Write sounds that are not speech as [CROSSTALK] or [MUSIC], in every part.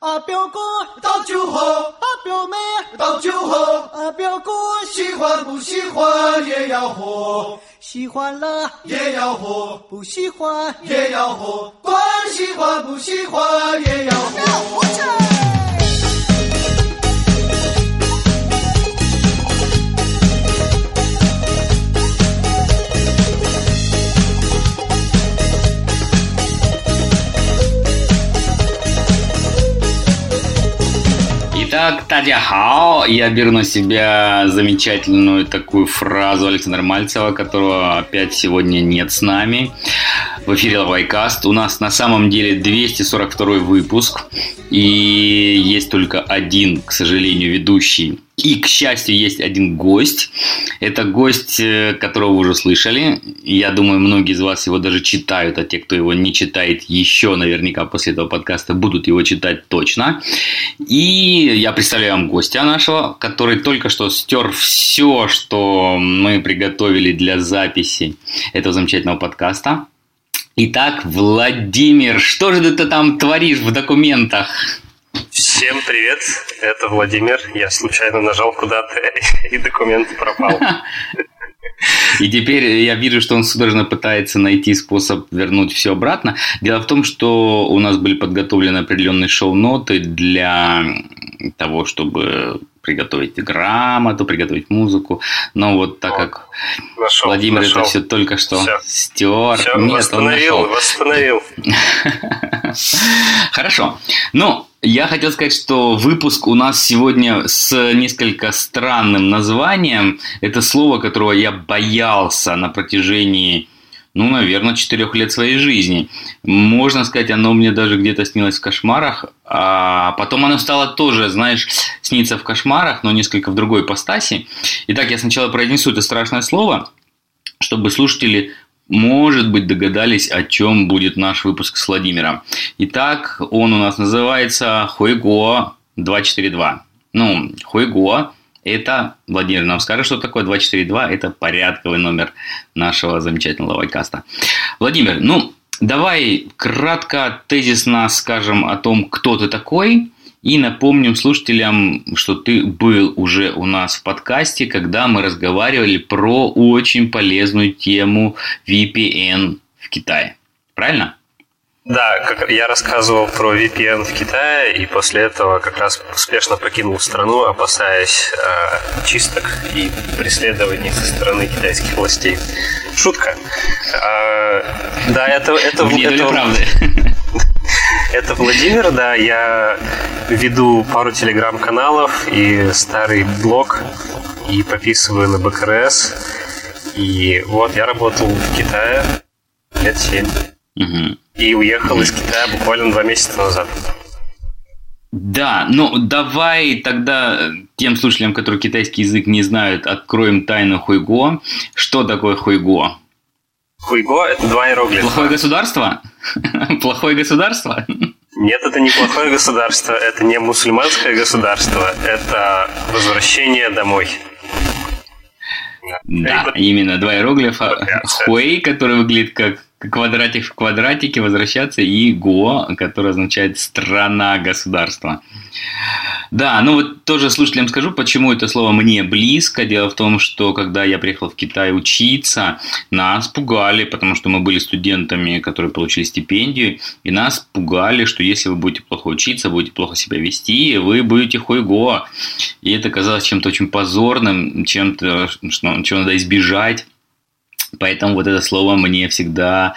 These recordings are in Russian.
啊，表哥倒酒喝，啊，表妹倒酒喝，啊，表哥喜欢不喜欢也要喝，喜欢了也要喝，不喜欢也要喝，管喜欢不喜欢也要喝。Итак, Тадя Хао, я беру на себя замечательную такую фразу Александра Мальцева, которого опять сегодня нет с нами. В эфире Лавайкаст. У нас на самом деле 242 выпуск, и есть только один, к сожалению, ведущий. И, к счастью, есть один гость. Это гость, э, которого вы уже слышали. Я думаю, многие из вас его даже читают, а те, кто его не читает еще, наверняка после этого подкаста будут его читать точно. И я представляю вам гостя нашего, который только что стер все, что мы приготовили для записи этого замечательного подкаста. Итак, Владимир, что же ты там творишь в документах? Всем привет, это Владимир. Я случайно нажал куда-то, [LAUGHS] и документ пропал. [LAUGHS] И теперь я вижу, что он судорожно пытается найти способ вернуть все обратно. Дело в том, что у нас были подготовлены определенные шоу-ноты для того, чтобы приготовить грамоту, приготовить музыку. Но вот так как Нашел, Владимир нашел. это все только что Всё. стер, Все, нет, он восстановил, нашел. восстановил. [LAUGHS] Хорошо. Ну, я хотел сказать, что выпуск у нас сегодня с несколько странным названием. Это слово, которого я боялся на протяжении, ну, наверное, четырех лет своей жизни. Можно сказать, оно мне даже где-то снилось в кошмарах, а потом оно стало тоже, знаешь, сниться в кошмарах, но несколько в другой ипостаси. Итак, я сначала произнесу это страшное слово, чтобы слушатели может быть, догадались, о чем будет наш выпуск с Владимиром. Итак, он у нас называется Хуйго 242. Ну, Хуйго – это, Владимир нам скажет, что такое 242, это порядковый номер нашего замечательного лайкаста. Владимир, ну, давай кратко, тезисно скажем о том, кто ты такой, и напомним слушателям, что ты был уже у нас в подкасте, когда мы разговаривали про очень полезную тему VPN в Китае. Правильно? Да, как я рассказывал про VPN в Китае, и после этого как раз успешно покинул страну, опасаясь э, чисток и преследований со стороны китайских властей. Шутка. Э, да, это... это, в это, это. [LAUGHS] Это Владимир, да, я веду пару телеграм-каналов и старый блог, и подписываю на БКРС. И вот я работал в Китае лет семь. Угу. И уехал из Китая буквально два месяца назад. Да, ну давай тогда э, тем слушателям, которые китайский язык не знают, откроем тайну Хуйго. Что такое Хуйго? Хуйго – это два иероглифа. Плохое государство? [LAUGHS] Плохое государство? Нет, это не плохое государство, это не мусульманское государство, это возвращение домой. Да, именно два иероглифа. Хуэй, который выглядит как квадратик в квадратике, возвращаться, и Го, который означает страна, государство. Да, ну вот тоже слушателям скажу, почему это слово мне близко. Дело в том, что когда я приехал в Китай учиться, нас пугали, потому что мы были студентами, которые получили стипендию, и нас пугали, что если вы будете плохо учиться, будете плохо себя вести, вы будете хуйго. И это казалось чем-то очень позорным, чем-то, что, чего надо избежать. Поэтому вот это слово мне всегда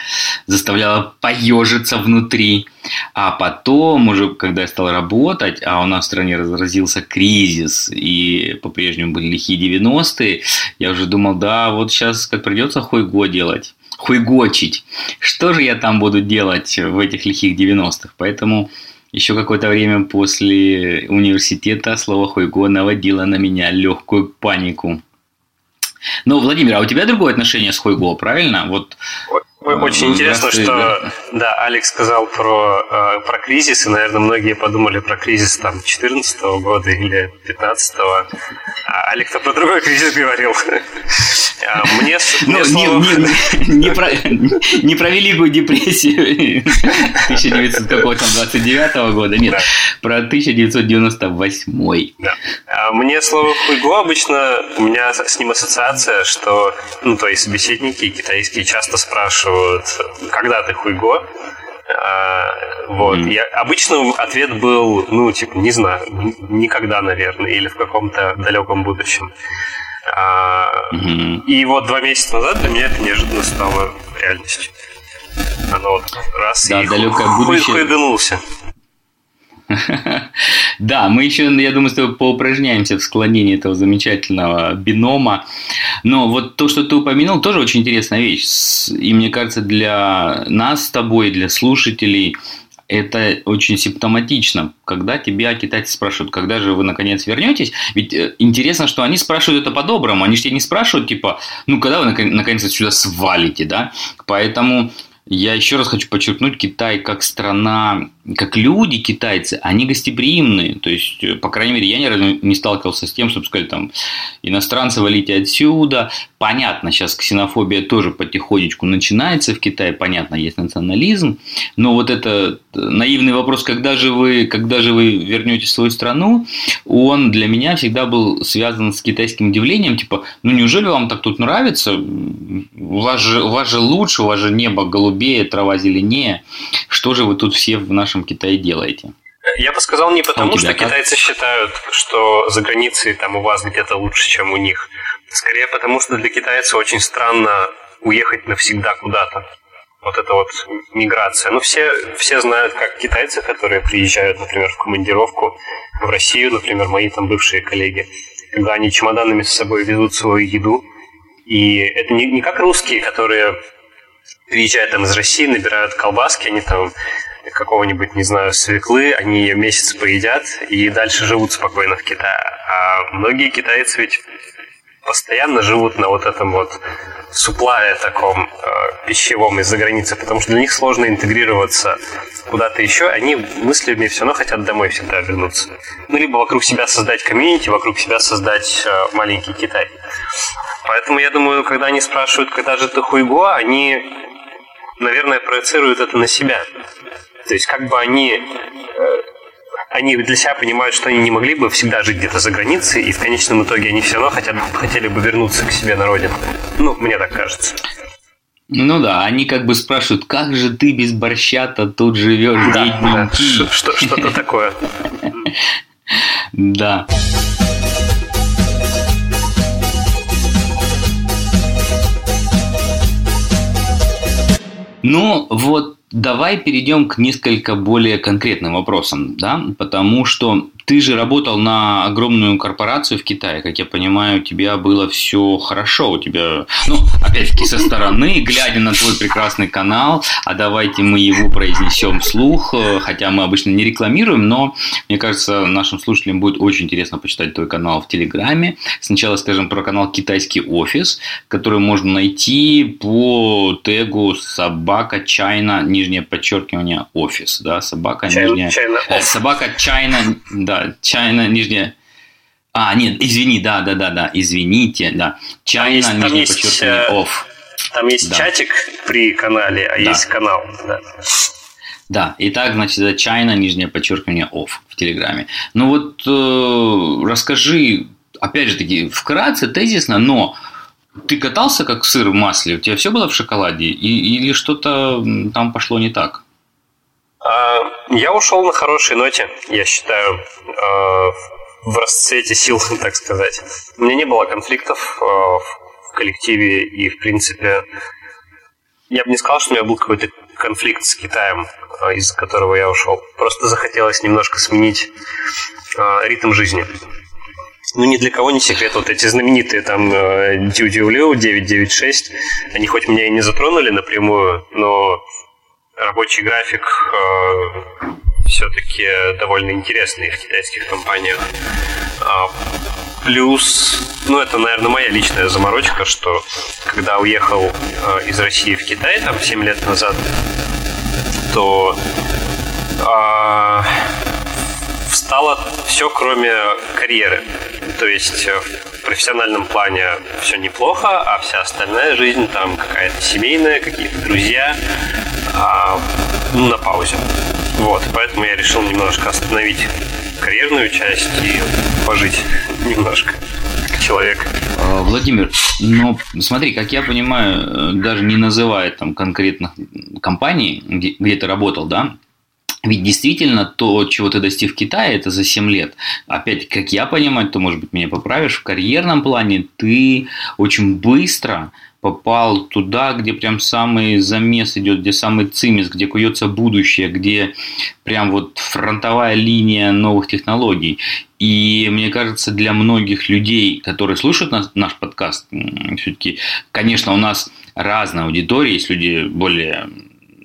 заставляло поежиться внутри. А потом, уже когда я стал работать, а у нас в стране разразился кризис, и по-прежнему были лихие 90-е, я уже думал, да, вот сейчас как придется хуйго делать, хуйгочить. Что же я там буду делать в этих лихих 90-х? Поэтому еще какое-то время после университета слово хуйго наводило на меня легкую панику. Ну, Владимир, а у тебя другое отношение с Хуйго, правильно? Вот Очень интересно, что да, Алекс сказал про, э, про кризис, и, наверное, многие подумали про кризис там 14 года или 15 -го. А Алекс-то про другой кризис говорил. [LAUGHS] Мне, ну, слово... не, не, не, про, [LAUGHS] не про Великую депрессию [LAUGHS] 1929 года, нет, да. про 1998. Да. А мне слово хуйго обычно, у меня с ним ассоциация, что ну, твои собеседники китайские часто спрашивают, спрашивают, когда ты хуйго, а, вот. Mm-hmm. Я, обычно ответ был, ну, типа, не знаю, никогда, наверное, или в каком-то далеком будущем. А, mm-hmm. И вот два месяца назад для меня это неожиданно стало реальностью. Оно вот раз да, и далекое хуй, будущее... хуйганулся. [LAUGHS] Да, мы еще, я думаю, с тобой поупражняемся в склонении этого замечательного бинома. Но вот то, что ты упомянул, тоже очень интересная вещь. И мне кажется, для нас с тобой, для слушателей, это очень симптоматично, когда тебя китайцы спрашивают, когда же вы наконец вернетесь. Ведь э, интересно, что они спрашивают это по-доброму. Они же тебя не спрашивают, типа, ну, когда вы наконец отсюда свалите, да? Поэтому я еще раз хочу подчеркнуть, Китай как страна, как люди китайцы, они гостеприимные. То есть, э, по крайней мере, я ни разу не сталкивался с тем, чтобы сказать, там, иностранцы валите отсюда. Понятно, сейчас ксенофобия тоже потихонечку начинается в Китае, понятно, есть национализм. Но вот это э, наивный вопрос, когда же вы, когда же вы вернетесь в свою страну, он для меня всегда был связан с китайским удивлением, типа, ну неужели вам так тут нравится? У вас же, у вас же лучше, у вас же небо голубое голубее, трава зеленее. Что же вы тут все в нашем Китае делаете? Я бы сказал не потому, что как? китайцы считают, что за границей там у вас где-то лучше, чем у них. Скорее потому, что для китайца очень странно уехать навсегда куда-то. Вот это вот миграция. Ну, все, все знают, как китайцы, которые приезжают, например, в командировку в Россию, например, мои там бывшие коллеги, когда они чемоданами с собой везут свою еду. И это не, не как русские, которые приезжают там из России, набирают колбаски, они там какого-нибудь, не знаю, свеклы, они ее месяц поедят и дальше живут спокойно в Китае. А многие китайцы ведь постоянно живут на вот этом вот суплае таком э, пищевом из-за границы, потому что для них сложно интегрироваться куда-то еще. Они мыслями все равно хотят домой всегда вернуться. Ну, либо вокруг себя создать комьюнити, вокруг себя создать э, маленький Китай. Поэтому я думаю, когда они спрашивают, когда же ты хуйго, они наверное, проецируют это на себя. То есть как бы они э, они для себя понимают, что они не могли бы всегда жить где-то за границей, и в конечном итоге они все равно хотят, хотели бы вернуться к себе на родину. Ну, мне так кажется. Ну да, они как бы спрашивают, как же ты без борща-то тут живешь, да, да, что-то такое. [LAUGHS] Да. Ну, вот давай перейдем к несколько более конкретным вопросам, да, потому что ты же работал на огромную корпорацию в Китае, как я понимаю, у тебя было все хорошо, у тебя, ну, опять-таки со стороны, глядя на твой прекрасный канал, а давайте мы его произнесем вслух, хотя мы обычно не рекламируем, но мне кажется, нашим слушателям будет очень интересно почитать твой канал в Телеграме. Сначала скажем про канал Китайский офис, который можно найти по тегу собака чайна, нижнее подчеркивание офис, да, собака, нижнее, собака чайна, да, да, чайна, нижняя. А, нет, извини, да, да, да, да, извините, да. Чайна, там нижнее есть, подчеркивание, off. Там есть да. чатик при канале, а да. есть канал, да. Да, и так, значит, это чайна, нижнее подчеркивание, off в Телеграме. Ну вот, э, расскажи, опять же таки, вкратце, тезисно, но ты катался как сыр в масле? У тебя все было в шоколаде? И, или что-то там пошло не так? А, я ушел на хорошей ноте, я считаю, а, в расцвете сил, [LAUGHS] так сказать. У меня не было конфликтов а, в коллективе, и, в принципе, я бы не сказал, что у меня был какой-то конфликт с Китаем, из-за которого я ушел. Просто захотелось немножко сменить ритм жизни. Ну, ни для кого не секрет, вот эти знаменитые там Дю-Дю-Лю 996, они хоть меня и не затронули напрямую, но рабочий график э, все-таки довольно интересный в китайских компаниях. Э, Плюс, ну это, наверное, моя личная заморочка, что когда уехал э, из России в Китай, там, 7 лет назад, то э, встало все, кроме карьеры. То есть э, в профессиональном плане все неплохо, а вся остальная жизнь, там какая-то семейная, какие-то друзья, а, ну, на паузе. Вот, поэтому я решил немножко остановить карьерную часть и пожить [LAUGHS] немножко как человек. А, Владимир, ну смотри, как я понимаю, даже не называя там конкретных компаний, где, где ты работал, да, ведь действительно то, чего ты достиг в Китае, это за 7 лет. Опять, как я понимаю, то, может быть, меня поправишь, в карьерном плане ты очень быстро попал туда, где прям самый замес идет, где самый цимис, где куется будущее, где прям вот фронтовая линия новых технологий. И мне кажется, для многих людей, которые слушают нас, наш подкаст, все-таки, конечно, у нас разная аудитория, есть люди более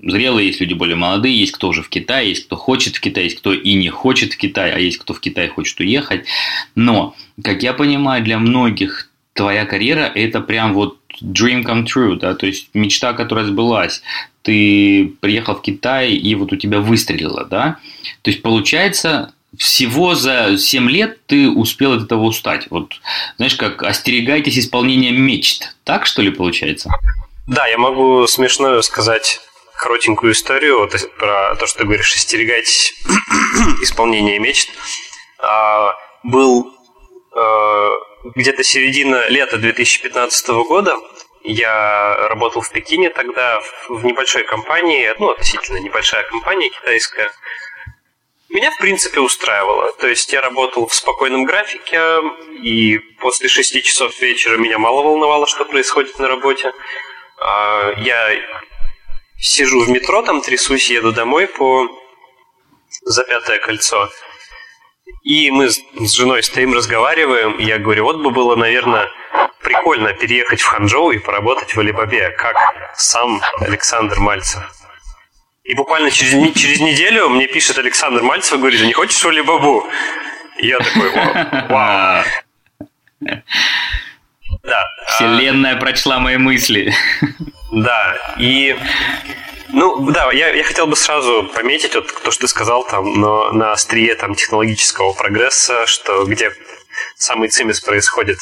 зрелые, есть люди более молодые, есть кто уже в Китае, есть кто хочет в Китай, есть кто и не хочет в Китай, а есть кто в Китай хочет уехать. Но, как я понимаю, для многих твоя карьера – это прям вот dream come true, да, то есть мечта, которая сбылась. Ты приехал в Китай, и вот у тебя выстрелило, да? То есть, получается, всего за 7 лет ты успел от этого устать. Вот, знаешь, как остерегайтесь исполнения мечт. Так, что ли, получается? Да, я могу смешно сказать коротенькую историю вот, про то, что ты говоришь, остерегайтесь [CLEARS THROAT] исполнения мечт. А, был а, где-то середина лета 2015 года. Я работал в Пекине тогда в небольшой компании, ну, относительно небольшая компания китайская. Меня, в принципе, устраивало. То есть я работал в спокойном графике, и после шести часов вечера меня мало волновало, что происходит на работе. А, я сижу в метро, там трясусь, еду домой по за пятое кольцо. И мы с женой стоим, разговариваем, и я говорю, вот бы было, наверное, прикольно переехать в Ханчжоу и поработать в Алибабе, как сам Александр Мальцев. И буквально через, через неделю мне пишет Александр Мальцев и говорит, а не хочешь в Алибабу? И я такой, вау. [LAUGHS] Да. Вселенная прочла мои мысли. [LAUGHS] Да, и ну, да, я, я хотел бы сразу пометить вот то, что ты сказал там, но на острие там технологического прогресса, что где самый цимис происходит.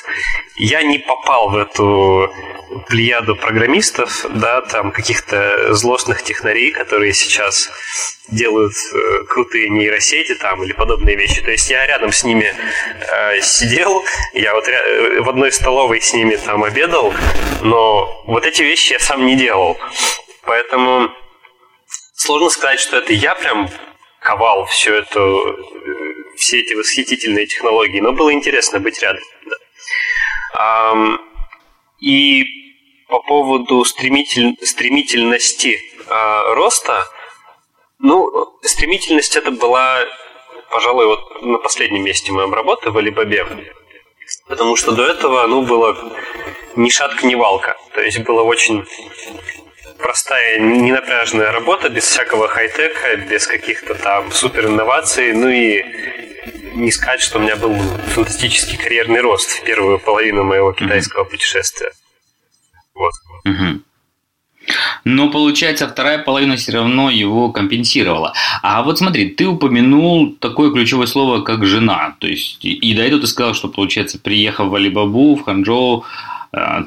Я не попал в эту плеяду программистов, да, там каких-то злостных технарей, которые сейчас делают э, крутые нейросети там или подобные вещи. То есть я рядом с ними э, сидел, я вот ря- э, в одной столовой с ними там обедал, но вот эти вещи я сам не делал. Поэтому сложно сказать, что это я прям ковал всю эту, все эти восхитительные технологии, но было интересно быть рядом. Да. И по поводу стремитель, стремительности э, роста, ну, стремительность это была, пожалуй, вот на последнем месте моей работы в Алибабе. Потому что до этого, ну, было ни шатка, ни валка. То есть было очень простая, ненапряженная работа, без всякого хай-тека, без каких-то там супер инноваций, ну и не сказать, что у меня был фантастический карьерный рост в первую половину моего китайского mm-hmm. путешествия. Вот. Mm-hmm. Но получается, вторая половина все равно его компенсировала. А вот смотри, ты упомянул такое ключевое слово, как жена. То есть, и до этого ты сказал, что, получается, приехав в Алибабу, в Ханчжоу,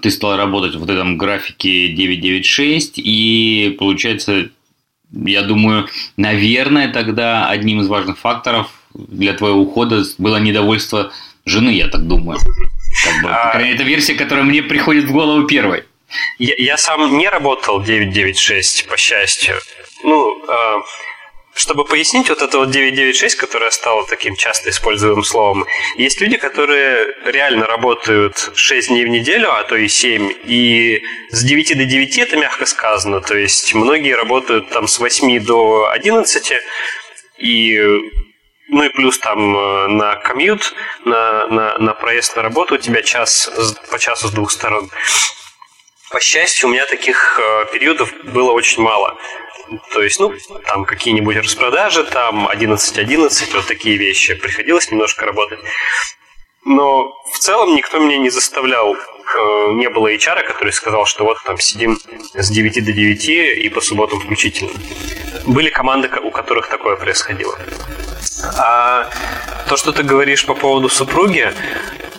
ты стал работать в этом графике 996, и получается, я думаю, наверное, тогда одним из важных факторов для твоего ухода было недовольство жены, я так думаю. Как бы, а... это версия, которая мне приходит в голову первой. Я, я сам не работал 996, по счастью. Ну, э, чтобы пояснить вот это вот 996, которое стало таким часто используемым словом, есть люди, которые реально работают 6 дней в неделю, а то и 7, и с 9 до 9 это мягко сказано, то есть многие работают там с 8 до 11, и ну и плюс там э, на комьют, на, на, на проезд на работу у тебя час по часу с двух сторон. По счастью, у меня таких э, периодов было очень мало. То есть, ну, там какие-нибудь распродажи, там 11-11, вот такие вещи. Приходилось немножко работать. Но в целом никто меня не заставлял э, не было HR, который сказал, что вот там сидим с 9 до 9 и по субботам включительно. Были команды, у которых такое происходило. А то, что ты говоришь по поводу супруги,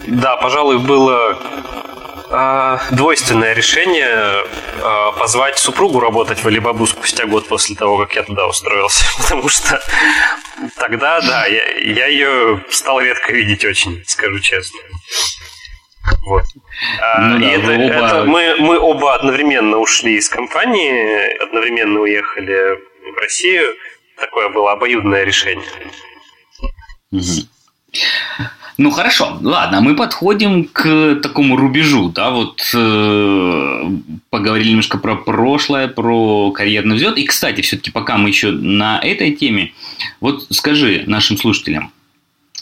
да, пожалуй, было а, двойственное решение а, позвать супругу работать в Алибабу спустя год после того, как я туда устроился. [LAUGHS] Потому что тогда, да, я, я ее стал редко видеть очень, скажу честно. Вот. А, ну, да, это, оба... это мы, мы оба одновременно ушли из компании, одновременно уехали в Россию. Такое было обоюдное решение. Ну хорошо, ладно, мы подходим к такому рубежу, да, вот э, поговорили немножко про прошлое, про карьерный взлет. И, кстати, все-таки пока мы еще на этой теме, вот скажи нашим слушателям,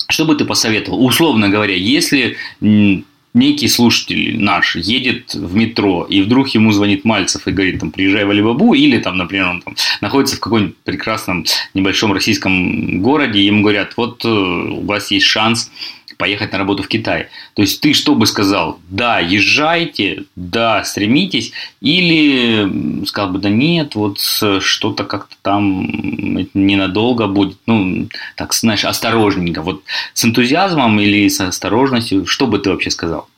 что бы ты посоветовал, условно говоря, если некий слушатель наш едет в метро, и вдруг ему звонит Мальцев и говорит, там, приезжай в Алибабу, или там, например, он там находится в каком-нибудь прекрасном небольшом российском городе, и ему говорят, вот э, у вас есть шанс поехать на работу в Китай. То есть ты что бы сказал? Да, езжайте, да, стремитесь, или сказал бы, да нет, вот что-то как-то там ненадолго будет, ну, так, знаешь, осторожненько. Вот с энтузиазмом или с осторожностью, что бы ты вообще сказал?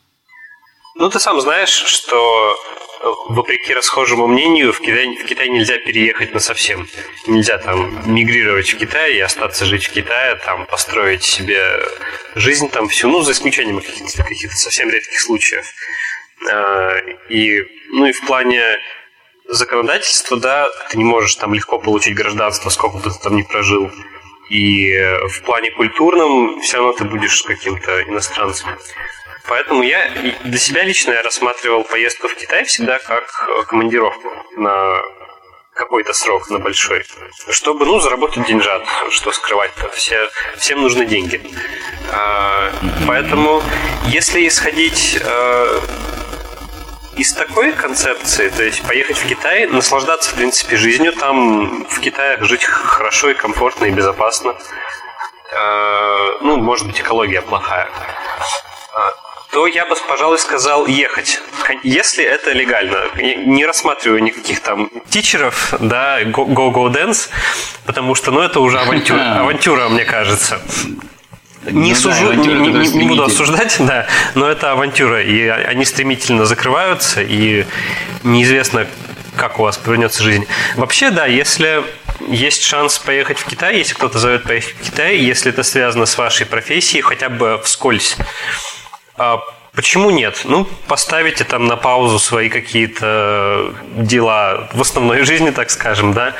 Ну, ты сам знаешь, что вопреки расхожему мнению, в Китай, в Китай нельзя переехать на совсем. Нельзя там мигрировать в Китай и остаться жить в Китае, там построить себе жизнь там всю, ну, за исключением каких-то, каких совсем редких случаев. А, и, ну, и в плане законодательства, да, ты не можешь там легко получить гражданство, сколько бы ты там не прожил. И в плане культурном все равно ты будешь каким-то иностранцем. Поэтому я для себя лично я рассматривал поездку в Китай всегда как э, командировку на какой-то срок, на большой, чтобы, ну, заработать деньжат, что скрывать-то, все, всем нужны деньги. А, поэтому, если исходить а, из такой концепции, то есть поехать в Китай, наслаждаться, в принципе, жизнью там, в Китае жить хорошо и комфортно и безопасно, а, ну, может быть, экология плохая то я бы, пожалуй, сказал ехать. Если это легально. Не рассматриваю никаких там тичеров, да, go-go dance, потому что, ну, это уже авантюра, [LAUGHS] авантюра мне кажется. Не, ну, сужу, да, не, не, не буду осуждать, да, но это авантюра, и они стремительно закрываются, и неизвестно, как у вас повернется жизнь. Вообще, да, если есть шанс поехать в Китай, если кто-то зовет поехать в Китай, если это связано с вашей профессией, хотя бы вскользь, а почему нет? Ну, поставите там на паузу свои какие-то дела в основной [LAUGHS] жизни, так скажем, да,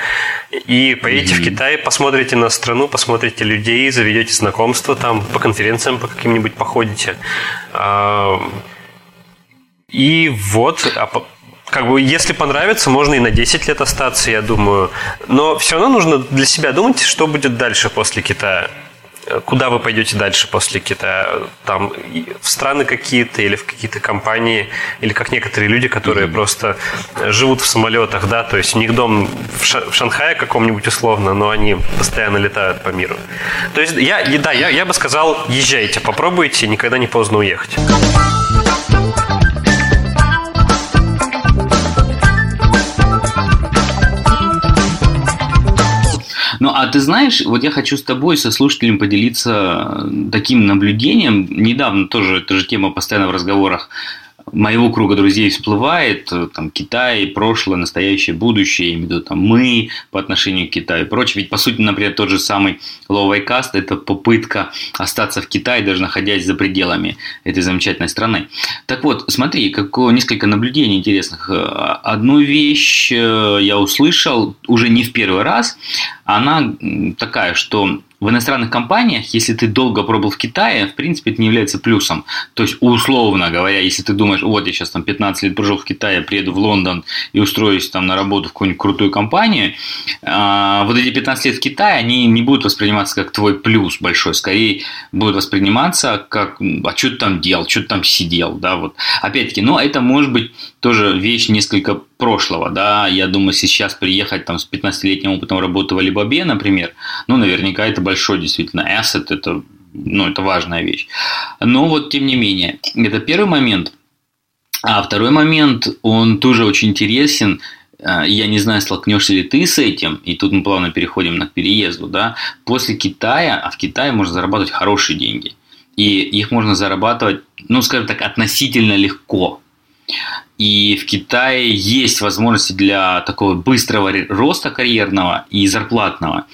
и поедете mm-hmm. в Китай, посмотрите на страну, посмотрите людей, заведете знакомства там, по конференциям по каким-нибудь походите. А, и вот, а как бы, если понравится, можно и на 10 лет остаться, я думаю. Но все равно нужно для себя думать, что будет дальше после Китая куда вы пойдете дальше после Китая? Там в страны какие-то или в какие-то компании, или как некоторые люди, которые mm-hmm. просто живут в самолетах, да, то есть у них дом в, Ша- в Шанхае каком-нибудь условно, но они постоянно летают по миру. То есть я, да, я, я бы сказал, езжайте, попробуйте, никогда не поздно уехать. А ты знаешь, вот я хочу с тобой, со слушателем поделиться таким наблюдением. Недавно тоже эта же тема постоянно в разговорах моего круга друзей всплывает, э, там, Китай, прошлое, настоящее, будущее, я имею в виду, там, мы по отношению к Китаю и прочее. Ведь, по сути, например, тот же самый Low Cast – это попытка остаться в Китае, даже находясь за пределами этой замечательной страны. Так вот, смотри, как несколько наблюдений интересных. Э, одну вещь э, я услышал уже не в первый раз, она такая, что в иностранных компаниях, если ты долго пробыл в Китае, в принципе, это не является плюсом. То есть, условно говоря, если ты думаешь, вот я сейчас там 15 лет прожил в Китае, приеду в Лондон и устроюсь там на работу в какую-нибудь крутую компанию, а, вот эти 15 лет в Китае, они не будут восприниматься как твой плюс большой, скорее будут восприниматься как, а что ты там делал, что ты там сидел, да, вот. Опять-таки, но это может быть тоже вещь несколько прошлого, да, я думаю, сейчас приехать там с 15-летним опытом работы в Алибабе, например, ну, наверняка это большой действительно asset, это ну, это важная вещь. Но вот, тем не менее, это первый момент. А второй момент, он тоже очень интересен. А, я не знаю, столкнешься ли ты с этим, и тут мы плавно переходим на переезду, да, после Китая, а в Китае можно зарабатывать хорошие деньги. И их можно зарабатывать, ну, скажем так, относительно легко. И в Китае есть возможности для такого быстрого роста карьерного и зарплатного,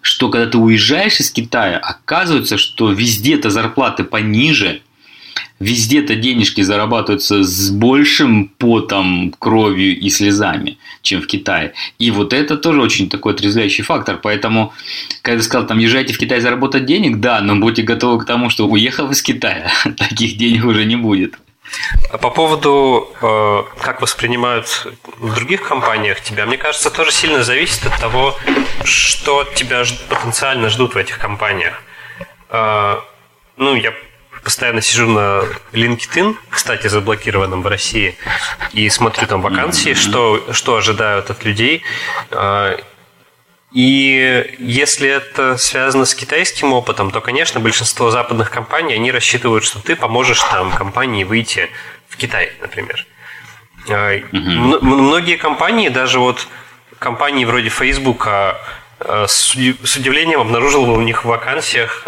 что когда ты уезжаешь из Китая, оказывается, что везде-то зарплаты пониже, везде-то денежки зарабатываются с большим потом, кровью и слезами, чем в Китае. И вот это тоже очень такой отрезвляющий фактор. Поэтому, когда ты сказал, там, езжайте в Китай заработать денег, да, но будьте готовы к тому, что уехав из Китая, [LAUGHS] таких денег уже не будет. А по поводу, э, как воспринимают в других компаниях тебя, мне кажется, тоже сильно зависит от того, что тебя потенциально ждут в этих компаниях. Э, ну, я постоянно сижу на LinkedIn, кстати, заблокированном в России, и смотрю там вакансии, что, что ожидают от людей. Э, и если это связано с китайским опытом, то, конечно, большинство западных компаний, они рассчитывают, что ты поможешь там компании выйти в Китай, например. Угу. Многие компании, даже вот компании вроде Facebook, а, а, с удивлением обнаружил у них в вакансиях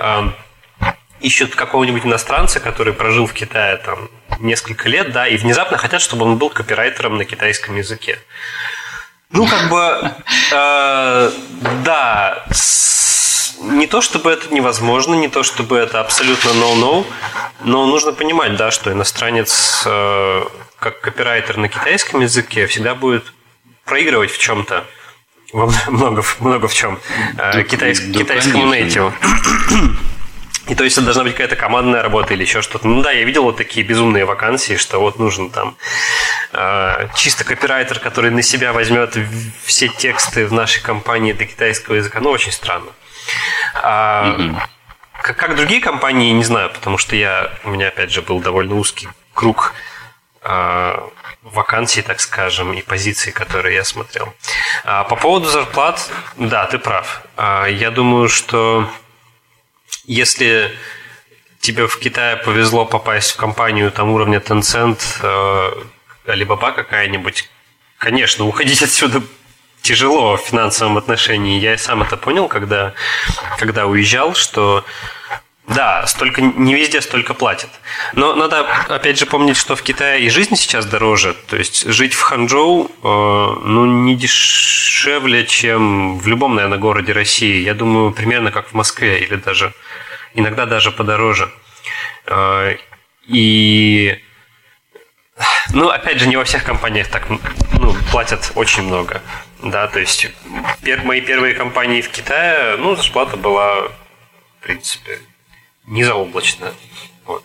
ищут какого-нибудь иностранца, который прожил в Китае там несколько лет, да, и внезапно хотят, чтобы он был копирайтером на китайском языке. Ну, как бы, э, да, не то чтобы это невозможно, не то чтобы это абсолютно no-no, но нужно понимать, да, что иностранец, э, как копирайтер на китайском языке, всегда будет проигрывать в чем-то. Много, много в чем. Э, да, китайск, да, китайскому нейтиву. И то есть это должна быть какая-то командная работа или еще что-то. Ну да, я видел вот такие безумные вакансии, что вот нужен там э, чисто копирайтер, который на себя возьмет все тексты в нашей компании для китайского языка. Ну, очень странно. А, mm-hmm. как, как другие компании, не знаю, потому что я, у меня, опять же, был довольно узкий круг э, вакансий, так скажем, и позиций, которые я смотрел. А, по поводу зарплат, да, ты прав. А, я думаю, что если тебе в Китае повезло попасть в компанию там уровня Tencent, э, Alibaba какая-нибудь, конечно, уходить отсюда тяжело в финансовом отношении. Я сам это понял, когда, когда уезжал, что да, столько не везде столько платят. Но надо опять же помнить, что в Китае и жизнь сейчас дороже. То есть жить в Ханчжоу э, ну, не дешевле, чем в любом, наверное, городе России. Я думаю, примерно как в Москве или даже иногда даже подороже. Э, и ну, опять же, не во всех компаниях так ну, платят очень много. Да, то есть пер, мои первые компании в Китае, ну, зарплата была, в принципе, не заоблачная. Вот.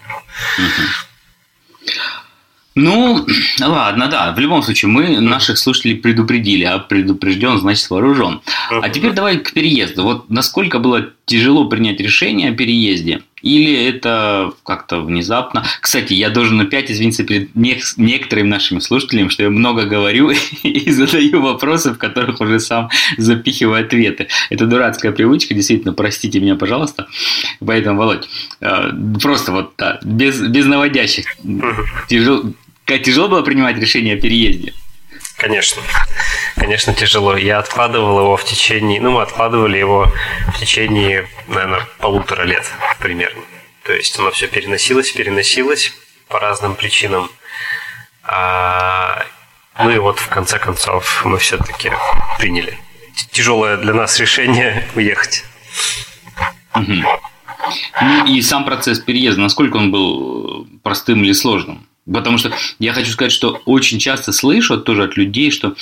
Ну, ладно, да. В любом случае, мы наших слушателей предупредили, а предупрежден, значит вооружен. А теперь давай к переезду. Вот насколько было тяжело принять решение о переезде? Или это как-то внезапно? Кстати, я должен опять извиниться перед некоторыми нашими слушателями, что я много говорю [LAUGHS] и задаю вопросы, в которых уже сам запихиваю ответы. Это дурацкая привычка, действительно, простите меня, пожалуйста. Поэтому, Володь, э, просто вот без, без наводящих. Тяжело, тяжело было принимать решение о переезде? Конечно. Конечно, тяжело. Я откладывал его в течение... Ну, мы откладывали его в течение, наверное, полутора лет примерно. То есть оно все переносилось, переносилось по разным причинам. А... Ну и вот в конце концов мы все-таки приняли тяжелое для нас решение [LAUGHS] уехать. Угу. Ну и сам процесс переезда, насколько он был простым или сложным? Потому что я хочу сказать, что очень часто слышу тоже от людей, что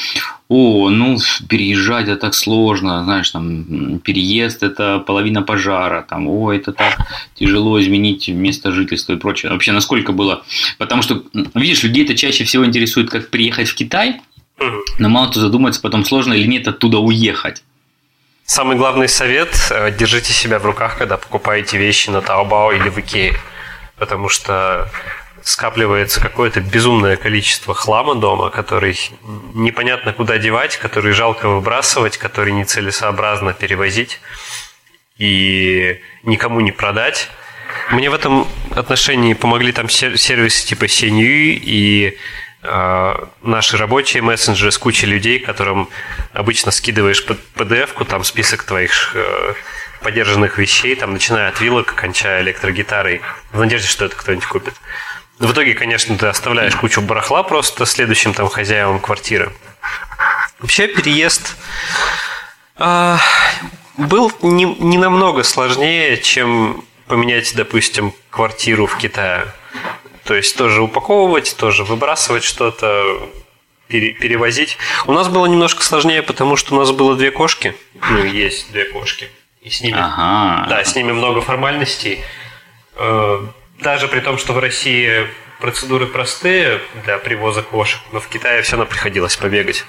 о, ну, переезжать это так сложно, знаешь, там, переезд это половина пожара, там, о, это так тяжело изменить место жительства и прочее. Вообще, насколько было... Потому что, видишь, людей это чаще всего интересует, как приехать в Китай, но мало кто задумается потом, сложно или нет оттуда уехать. Самый главный совет – держите себя в руках, когда покупаете вещи на Taobao или в Икее. Потому что скапливается какое-то безумное количество хлама дома, который непонятно куда девать, который жалко выбрасывать, который нецелесообразно перевозить и никому не продать. мне в этом отношении помогли там сервисы типа Сенью и э, наши рабочие мессенджеры с кучей людей, которым обычно скидываешь PDF-ку, там список твоих э, поддержанных вещей, там, начиная от вилок, кончая электрогитарой, в надежде, что это кто-нибудь купит. В итоге, конечно, ты оставляешь кучу барахла просто следующим там хозяевам квартиры. Вообще переезд э, был не, не намного сложнее, чем поменять, допустим, квартиру в Китае. То есть тоже упаковывать, тоже выбрасывать что-то, пере, перевозить. У нас было немножко сложнее, потому что у нас было две кошки. Ну, есть две кошки. И с ними, ага. да, с ними много формальностей. Даже при том, что в России процедуры простые для привоза кошек, но в Китае все равно приходилось побегать.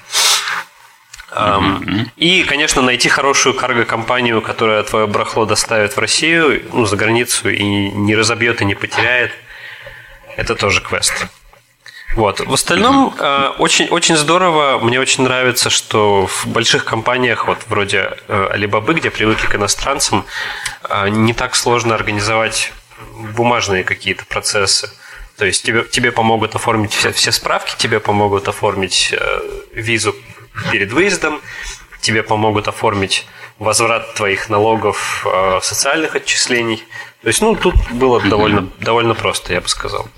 Mm-hmm. И, конечно, найти хорошую карго-компанию, которая твое барахло доставит в Россию, ну, за границу, и не разобьет и не потеряет. Это тоже квест. Вот. В остальном э, очень, очень здорово. Мне очень нравится, что в больших компаниях, вот вроде э, Alibaba, где привыкли к иностранцам, э, не так сложно организовать бумажные какие-то процессы. То есть тебе, тебе помогут оформить все, все справки, тебе помогут оформить э, визу перед выездом, тебе помогут оформить возврат твоих налогов, э, социальных отчислений. То есть, ну, тут было довольно, довольно просто, я бы сказал.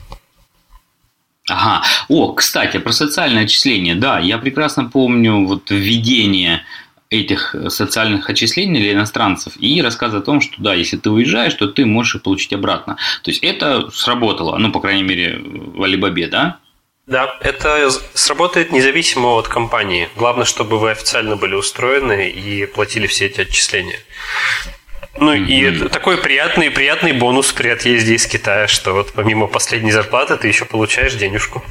Ага. О, кстати, про социальное отчисление. Да, я прекрасно помню вот введение этих социальных отчислений для иностранцев и рассказ о том, что да, если ты уезжаешь, то ты можешь их получить обратно. То есть это сработало, ну, по крайней мере, в Алибабе, да? Да, это сработает независимо от компании. Главное, чтобы вы официально были устроены и платили все эти отчисления. Ну mm-hmm. и такой приятный, приятный бонус при отъезде из Китая, что вот помимо последней зарплаты ты еще получаешь денежку.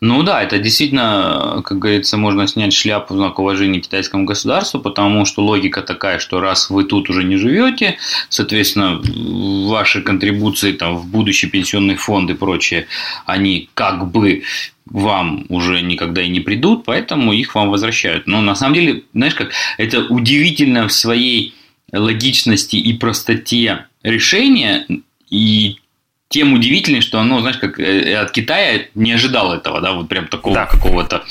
Ну да, это действительно, как говорится, можно снять шляпу в знак уважения китайскому государству, потому что логика такая, что раз вы тут уже не живете, соответственно, ваши контрибуции там, в будущий пенсионный фонд и прочее, они как бы вам уже никогда и не придут, поэтому их вам возвращают. Но на самом деле, знаешь как, это удивительно в своей логичности и простоте решения, и тем удивительнее, что оно, знаешь, как э, от Китая не ожидал этого, да, вот прям такого да. какого-то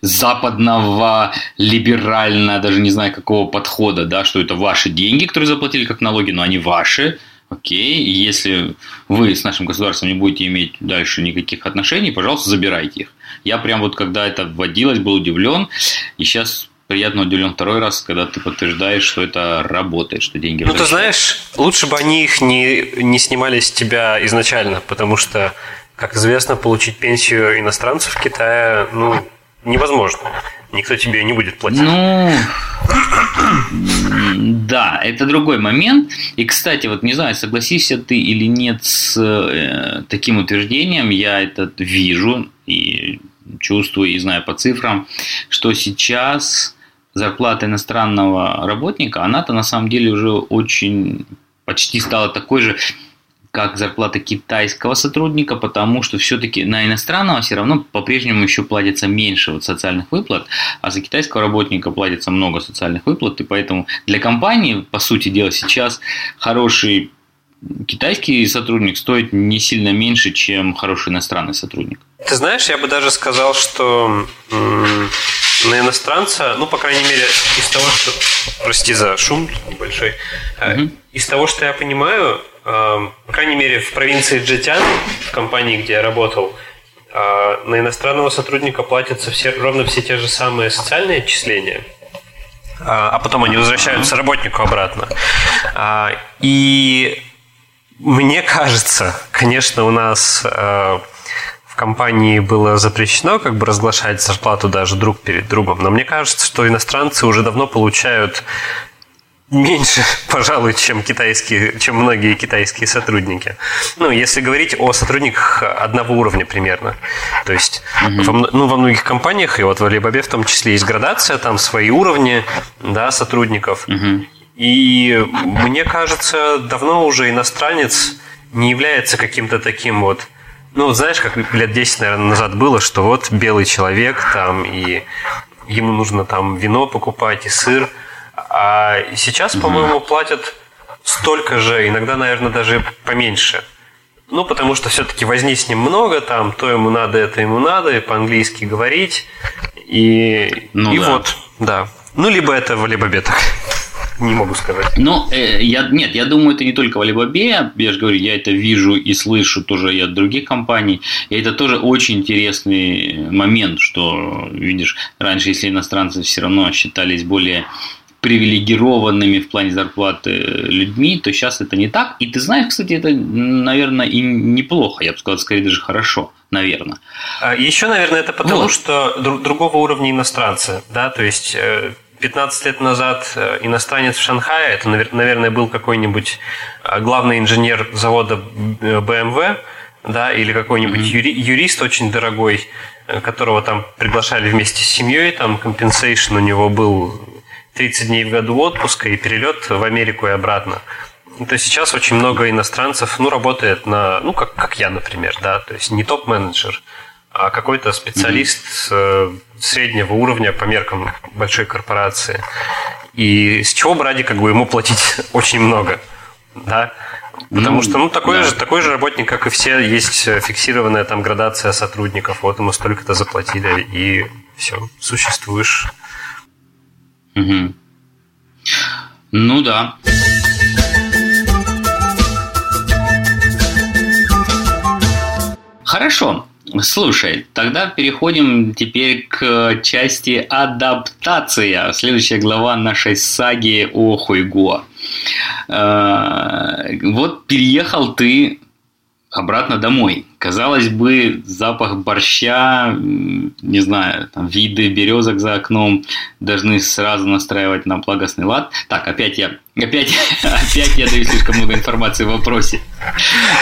западного, либерального, даже не знаю какого подхода, да, что это ваши деньги, которые заплатили как налоги, но они ваши, окей, и если вы с нашим государством не будете иметь дальше никаких отношений, пожалуйста, забирайте их. Я прям вот, когда это вводилось, был удивлен, и сейчас приятно удивлен второй раз, когда ты подтверждаешь, что это работает, что деньги Ну, ты знаешь, лучше бы они их не, не снимали с тебя изначально, потому что, как известно, получить пенсию иностранцев в Китае, ну, невозможно. Никто тебе не будет платить. Ну, да, это другой момент. И, кстати, вот не знаю, согласишься ты или нет с э, таким утверждением, я это вижу и чувствую и знаю по цифрам, что сейчас зарплата иностранного работника, она-то на самом деле уже очень почти стала такой же, как зарплата китайского сотрудника, потому что все-таки на иностранного все равно по-прежнему еще платится меньше вот социальных выплат, а за китайского работника платится много социальных выплат, и поэтому для компании, по сути дела, сейчас хороший китайский сотрудник стоит не сильно меньше, чем хороший иностранный сотрудник. Ты знаешь, я бы даже сказал, что на иностранца, ну, по крайней мере, из того, что... Прости за шум большой. Угу. Из того, что я понимаю, э, по крайней мере, в провинции Джетян, в компании, где я работал, э, на иностранного сотрудника платятся все, ровно все те же самые социальные отчисления, а потом они возвращаются работнику обратно. И мне кажется, конечно, у нас компании было запрещено как бы разглашать зарплату даже друг перед другом. Но мне кажется, что иностранцы уже давно получают меньше, [LAUGHS] пожалуй, чем китайские, чем многие китайские сотрудники. Ну, если говорить о сотрудниках одного уровня примерно. То есть, mm-hmm. во, ну, во многих компаниях, и вот в Alibaba в том числе есть градация, там свои уровни да, сотрудников. Mm-hmm. И мне кажется, давно уже иностранец не является каким-то таким вот ну, знаешь, как лет 10, наверное, назад было, что вот белый человек там, и ему нужно там вино покупать и сыр. А сейчас, угу. по-моему, платят столько же, иногда, наверное, даже поменьше. Ну, потому что все-таки возни с ним много, там, то ему надо, это ему надо, и по-английски говорить. И, ну, и да. вот, да. Ну, либо это в Алибабе так. Не могу сказать. Ну, э, я, нет, я думаю, это не только в Alibaba. Я же говорю, я это вижу и слышу тоже и от других компаний. И это тоже очень интересный момент, что, видишь, раньше, если иностранцы все равно считались более привилегированными в плане зарплаты людьми, то сейчас это не так. И ты знаешь, кстати, это, наверное, и неплохо, я бы сказал, скорее даже хорошо, наверное. А Еще, наверное, это потому, вот. что другого уровня иностранцы, да, то есть 15 э, лет назад э, иностранец в Шанхае, это, наверное, был какой-нибудь э, главный инженер завода BMW, да, или какой-нибудь mm-hmm. юрист очень дорогой, которого там приглашали вместе с семьей, там compensation у него был 30 дней в году отпуска и перелет в Америку и обратно. То есть сейчас очень много иностранцев, ну, работает на, ну, как, как я, например, да, то есть не топ-менеджер, а какой-то специалист mm-hmm. среднего уровня по меркам большой корпорации. И с чего бы ради как бы ему платить [LAUGHS] очень много, да? Потому ну, что, ну, такой, да. же, такой же работник, как и все, есть фиксированная там градация сотрудников, вот ему столько-то заплатили, и все, существуешь. Угу. Ну да. Хорошо. Слушай, тогда переходим теперь к части адаптация. Следующая глава нашей саги о Хуйгуа. Э, вот переехал ты обратно домой. Казалось бы, запах борща, не знаю, там, виды березок за окном должны сразу настраивать на благостный лад. Так, опять я, опять, [LAUGHS] опять я даю слишком много информации в вопросе.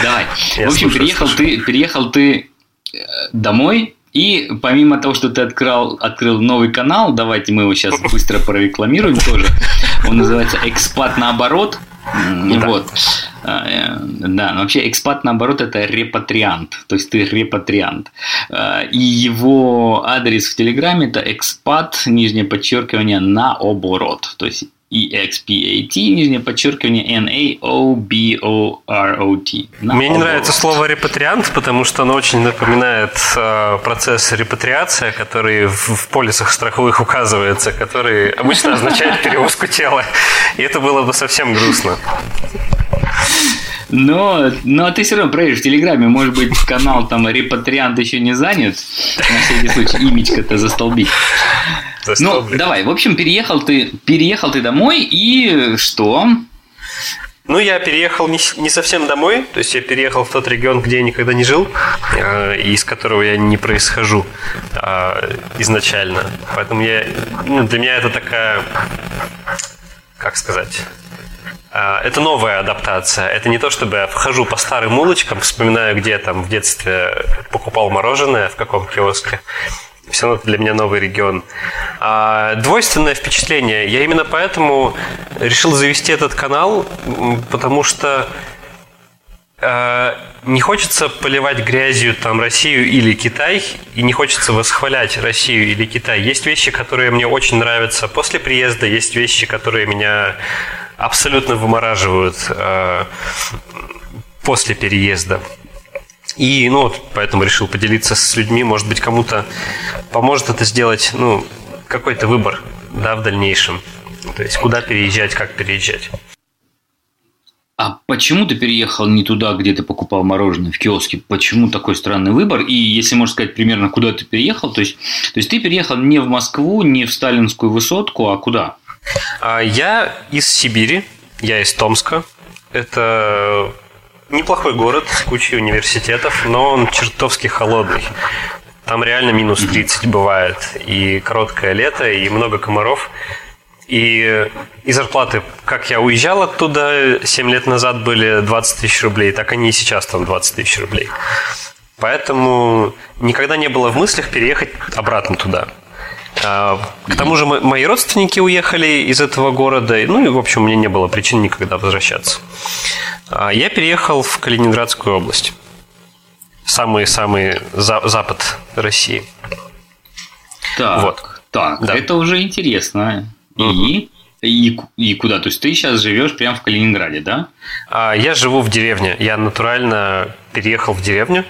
Давай. Я в общем, слушаю, переехал слушаю. ты, переехал ты э, домой, и помимо того, что ты открыл, открыл новый канал, давайте мы его сейчас [LAUGHS] быстро прорекламируем тоже. Он называется «Экспат наоборот». Да. Вот. А, э, да, но вообще экспат, наоборот, это репатриант. То есть ты репатриант. А, и его адрес в Телеграме это экспат, нижнее подчеркивание, наоборот. То есть EXPAT, нижнее подчеркивание N-A-O-B-O-R-O-T. Мне не нравится слово репатриант, потому что оно очень напоминает э, процесс репатриация, который в, в полисах страховых указывается, который обычно означает перевозку тела. И это было бы совсем грустно. Но, но ты все равно проверишь в Телеграме, может быть, канал там репатриант еще не занят, на всякий случай имечко-то застолбить. Ну, давай, в общем, переехал ты, переехал ты домой, и что? Ну, я переехал не, не совсем домой, то есть я переехал в тот регион, где я никогда не жил, э, и из которого я не происхожу э, изначально. Поэтому я, ну, для меня это такая, как сказать, э, это новая адаптация. Это не то, чтобы я вхожу по старым улочкам, вспоминаю, где я там в детстве покупал мороженое, в каком киоске все равно это для меня новый регион. А, двойственное впечатление. Я именно поэтому решил завести этот канал, потому что а, не хочется поливать грязью там Россию или Китай, и не хочется восхвалять Россию или Китай. Есть вещи, которые мне очень нравятся после приезда, есть вещи, которые меня абсолютно вымораживают э, после переезда. И, ну, вот поэтому решил поделиться с людьми. Может быть, кому-то поможет это сделать, ну, какой-то выбор, да, в дальнейшем. То есть, куда переезжать, как переезжать. А почему ты переехал не туда, где ты покупал мороженое в киоске? Почему такой странный выбор? И если можно сказать примерно, куда ты переехал, то есть, то есть ты переехал не в Москву, не в Сталинскую высотку, а куда? А Я из Сибири, я из Томска. Это Неплохой город с кучей университетов, но он чертовски холодный. Там реально минус 30 бывает. И короткое лето, и много комаров. И, и зарплаты, как я уезжал оттуда 7 лет назад, были 20 тысяч рублей, так они и сейчас там 20 тысяч рублей. Поэтому никогда не было в мыслях переехать обратно туда. А, к тому же мои родственники уехали из этого города, ну и, в общем, у меня не было причин никогда возвращаться. А, я переехал в Калининградскую область. Самый-самый за- запад России. Так, вот. так, да. это уже интересно. И? И, и куда? То есть ты сейчас живешь прямо в Калининграде, да? А, я живу в деревне. Я натурально переехал в деревню.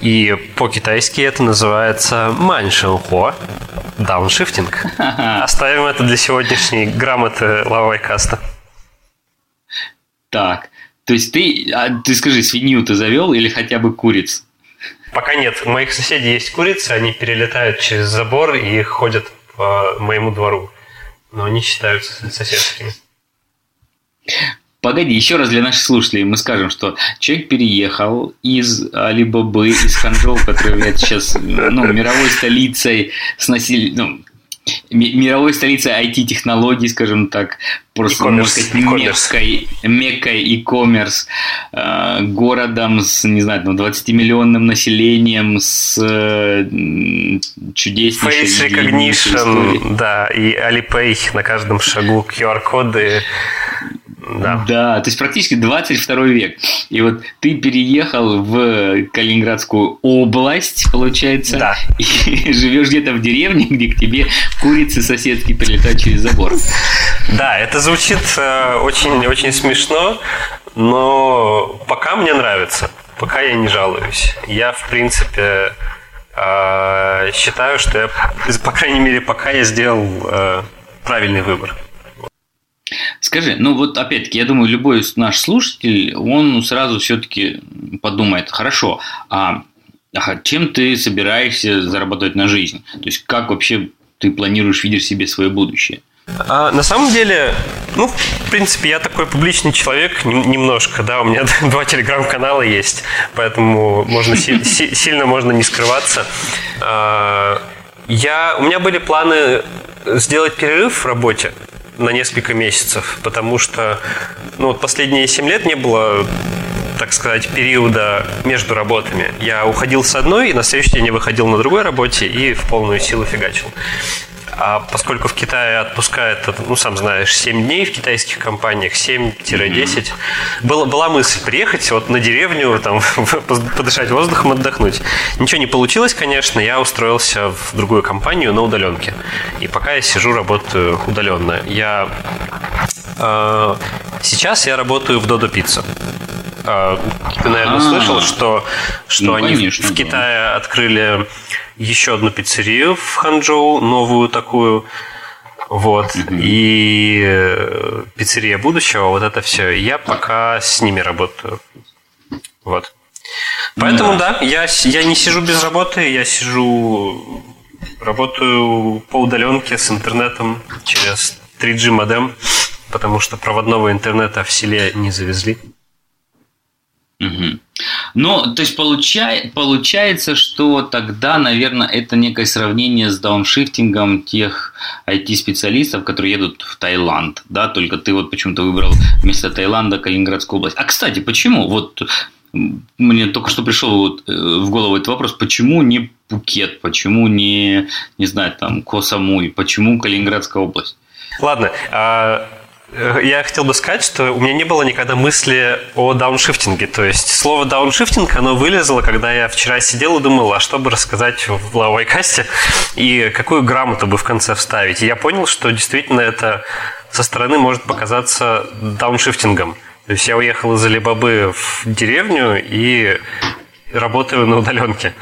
И по-китайски это называется маньшенхо. Дауншифтинг. [LAUGHS] Оставим это для сегодняшней грамоты лавой каста. Так, то есть ты, а ты скажи, свинью ты завел или хотя бы куриц? Пока нет. У моих соседей есть курицы, они перелетают через забор и ходят по моему двору. Но они считаются соседскими. Погоди, еще раз для наших слушателей мы скажем, что человек переехал из Алибабы, из Ханчжоу, который является сейчас ну, мировой столицей с населением, ну, мировой столицей IT-технологий, скажем так, просто можно сказать, меккой, меккой e-commerce, э, городом с, не знаю, там, 20-миллионным населением, с э, чудеснейшей Face recognition, да, и Alipay на каждом шагу, QR-коды, да. да, то есть практически 22 век. И вот ты переехал в Калининградскую область, получается, да. и [LAUGHS] живешь где-то в деревне, где к тебе курицы соседские прилетают через забор. Да, это звучит э, очень, очень смешно, но пока мне нравится, пока я не жалуюсь. Я, в принципе, э, считаю, что я, по крайней мере, пока я сделал э, правильный выбор. Скажи, ну вот опять-таки, я думаю, любой наш слушатель, он сразу все-таки подумает, хорошо, а, а чем ты собираешься зарабатывать на жизнь? То есть как вообще ты планируешь видеть себе свое будущее? А, на самом деле, ну, в принципе, я такой публичный человек немножко, да, у меня [LAUGHS] два телеграм-канала есть, поэтому можно [LAUGHS] сильно можно не скрываться. А, я, у меня были планы сделать перерыв в работе, на несколько месяцев, потому что ну, вот последние 7 лет не было так сказать, периода между работами. Я уходил с одной, и на следующий день я выходил на другой работе и в полную силу фигачил. А поскольку в Китае отпускают, ну, сам знаешь, 7 дней в китайских компаниях, 7-10, mm-hmm. была, была мысль приехать вот на деревню, там, [LAUGHS] подышать воздухом, отдохнуть. Ничего не получилось, конечно, я устроился в другую компанию на удаленке. И пока я сижу, работаю удаленно. Я э, сейчас я работаю в Додо Пицца. Э, ты, наверное, А-а-а. слышал, что, что ну, они конечно, в, в Китае да. открыли еще одну пиццерию в Ханчжоу, новую такую. Вот. Mm-hmm. И э, пиццерия будущего, вот это все. Я пока с ними работаю. Вот. Поэтому, да, да я, я не сижу без работы, я сижу, работаю по удаленке с интернетом через 3G модем, потому что проводного интернета в селе не завезли. Угу. Ну, то есть получай, получается, что тогда, наверное, это некое сравнение с дауншифтингом тех IT-специалистов, которые едут в Таиланд, да, только ты вот почему-то выбрал вместо Таиланда Калининградскую область. А, кстати, почему? Вот мне только что пришел вот э, в голову этот вопрос, почему не Пукет, почему не, не знаю, там, Косамуй, почему Калининградская область? Ладно, а я хотел бы сказать, что у меня не было никогда мысли о дауншифтинге. То есть слово дауншифтинг, оно вылезло, когда я вчера сидел и думал, а что бы рассказать в лавой касте и какую грамоту бы в конце вставить. И я понял, что действительно это со стороны может показаться дауншифтингом. То есть я уехал из Алибабы в деревню и работаю на удаленке.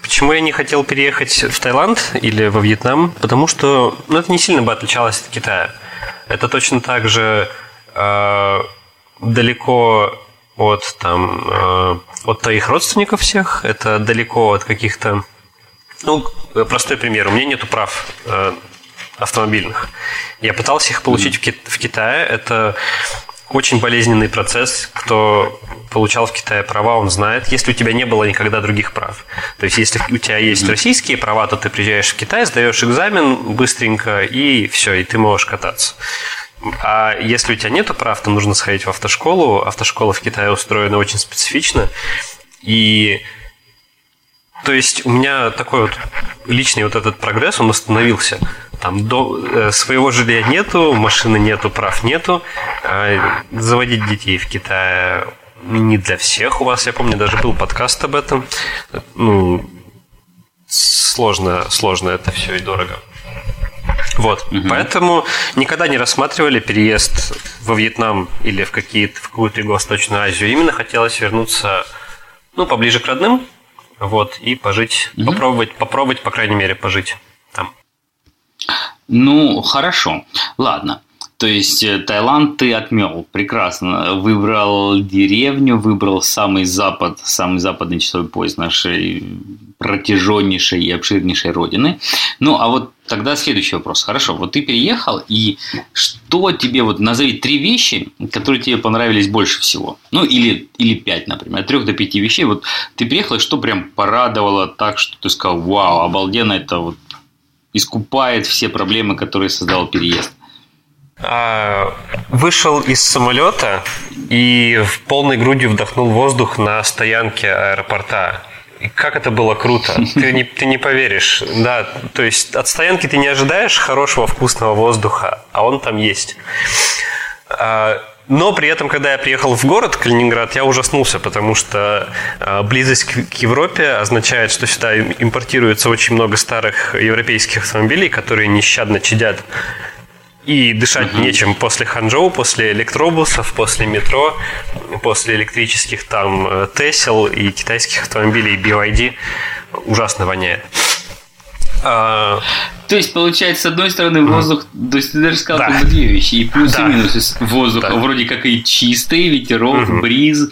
Почему я не хотел переехать в Таиланд или во Вьетнам? Потому что ну, это не сильно бы отличалось от Китая. Это точно так же э, далеко от там э, от твоих родственников всех, это далеко от каких-то ну, простой пример. У меня нету прав э, автомобильных. Я пытался их получить mm-hmm. в, Ки- в Китае. Это очень болезненный процесс. Кто получал в Китае права, он знает. Если у тебя не было никогда других прав. То есть, если у тебя есть mm-hmm. российские права, то ты приезжаешь в Китай, сдаешь экзамен быстренько, и все, и ты можешь кататься. А если у тебя нет прав, то нужно сходить в автошколу. Автошкола в Китае устроена очень специфично. И то есть у меня такой вот личный вот этот прогресс, он остановился. Там до, э, своего жилья нету, машины нету, прав нету. А заводить детей в Китае не для всех у вас. Я помню, даже был подкаст об этом. Ну, сложно, сложно это все и дорого. Вот. Угу. Поэтому никогда не рассматривали переезд во Вьетнам или в, какие-то, в какую-то Юго-Восточную Азию. Именно хотелось вернуться ну, поближе к родным, вот, и пожить, угу. попробовать, попробовать, по крайней мере, пожить там. Ну, хорошо. Ладно. То есть э, Таиланд ты отмел, прекрасно. Выбрал деревню, выбрал самый запад, самый западный часовой пояс нашей протяженнейшей и обширнейшей родины. Ну, а вот тогда следующий вопрос. Хорошо, вот ты переехал, и что тебе, вот назови три вещи, которые тебе понравились больше всего? Ну, или, или пять, например, от трех до пяти вещей. Вот ты приехал, и что прям порадовало так, что ты сказал, вау, обалденно, это вот искупает все проблемы, которые создал переезд? А, вышел из самолета и в полной грудью вдохнул воздух на стоянке аэропорта. И как это было круто. [LAUGHS] Ты не, ты не поверишь. Да, то есть от стоянки ты не ожидаешь хорошего вкусного воздуха, а он там есть. Но при этом, когда я приехал в город Калининград, я ужаснулся, потому что а, близость к Европе означает, что сюда импортируется очень много старых европейских автомобилей, которые нещадно чадят и дышать uh-huh. нечем после Ханчжоу, после электробусов, после метро, после электрических там э, Тесел и китайских автомобилей BYD ужасно воняет. А... То есть, получается, с одной стороны, воздух, mm. то есть ты даже сказал да. и плюс да. и минус. Воздух да. вроде как и чистый, ветерок, mm-hmm. бриз,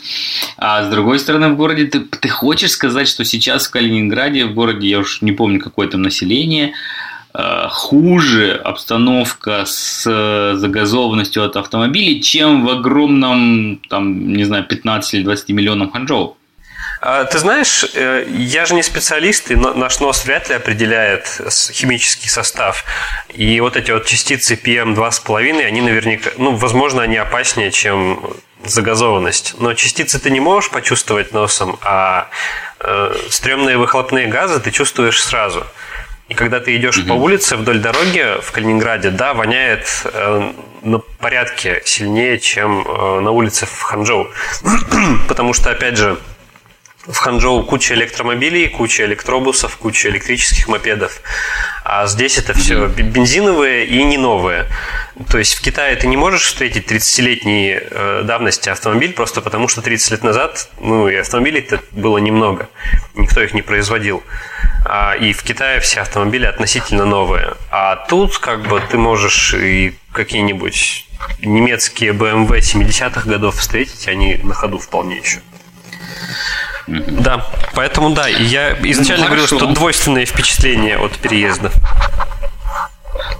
а с другой стороны, в городе ты, ты хочешь сказать, что сейчас в Калининграде, в городе, я уж не помню, какое там население, Э, хуже обстановка с э, загазованностью от автомобилей, чем в огромном, там, не знаю, 15 или 20 миллионном Ханчжоу. А, ты знаешь, э, я же не специалист, и наш нос вряд ли определяет химический состав. И вот эти вот частицы PM2,5, они наверняка, ну, возможно, они опаснее, чем загазованность. Но частицы ты не можешь почувствовать носом, а э, стрёмные выхлопные газы ты чувствуешь сразу. И когда ты идешь mm-hmm. по улице вдоль дороги в Калининграде, да, воняет э, на порядке сильнее, чем э, на улице в Ханчжоу. [CLEARS THROAT] Потому что, опять же, в Ханчжоу куча электромобилей, куча электробусов, куча электрических мопедов. А здесь это все бензиновые и не новые. То есть в Китае ты не можешь встретить 30-летней э, давности автомобиль просто потому, что 30 лет назад ну, и автомобилей-то было немного. Никто их не производил. А, и в Китае все автомобили относительно новые. А тут как бы ты можешь и какие-нибудь немецкие BMW 70-х годов встретить, они на ходу вполне еще. Да, поэтому да, я изначально ну, говорил, что двойственные впечатления от переезда.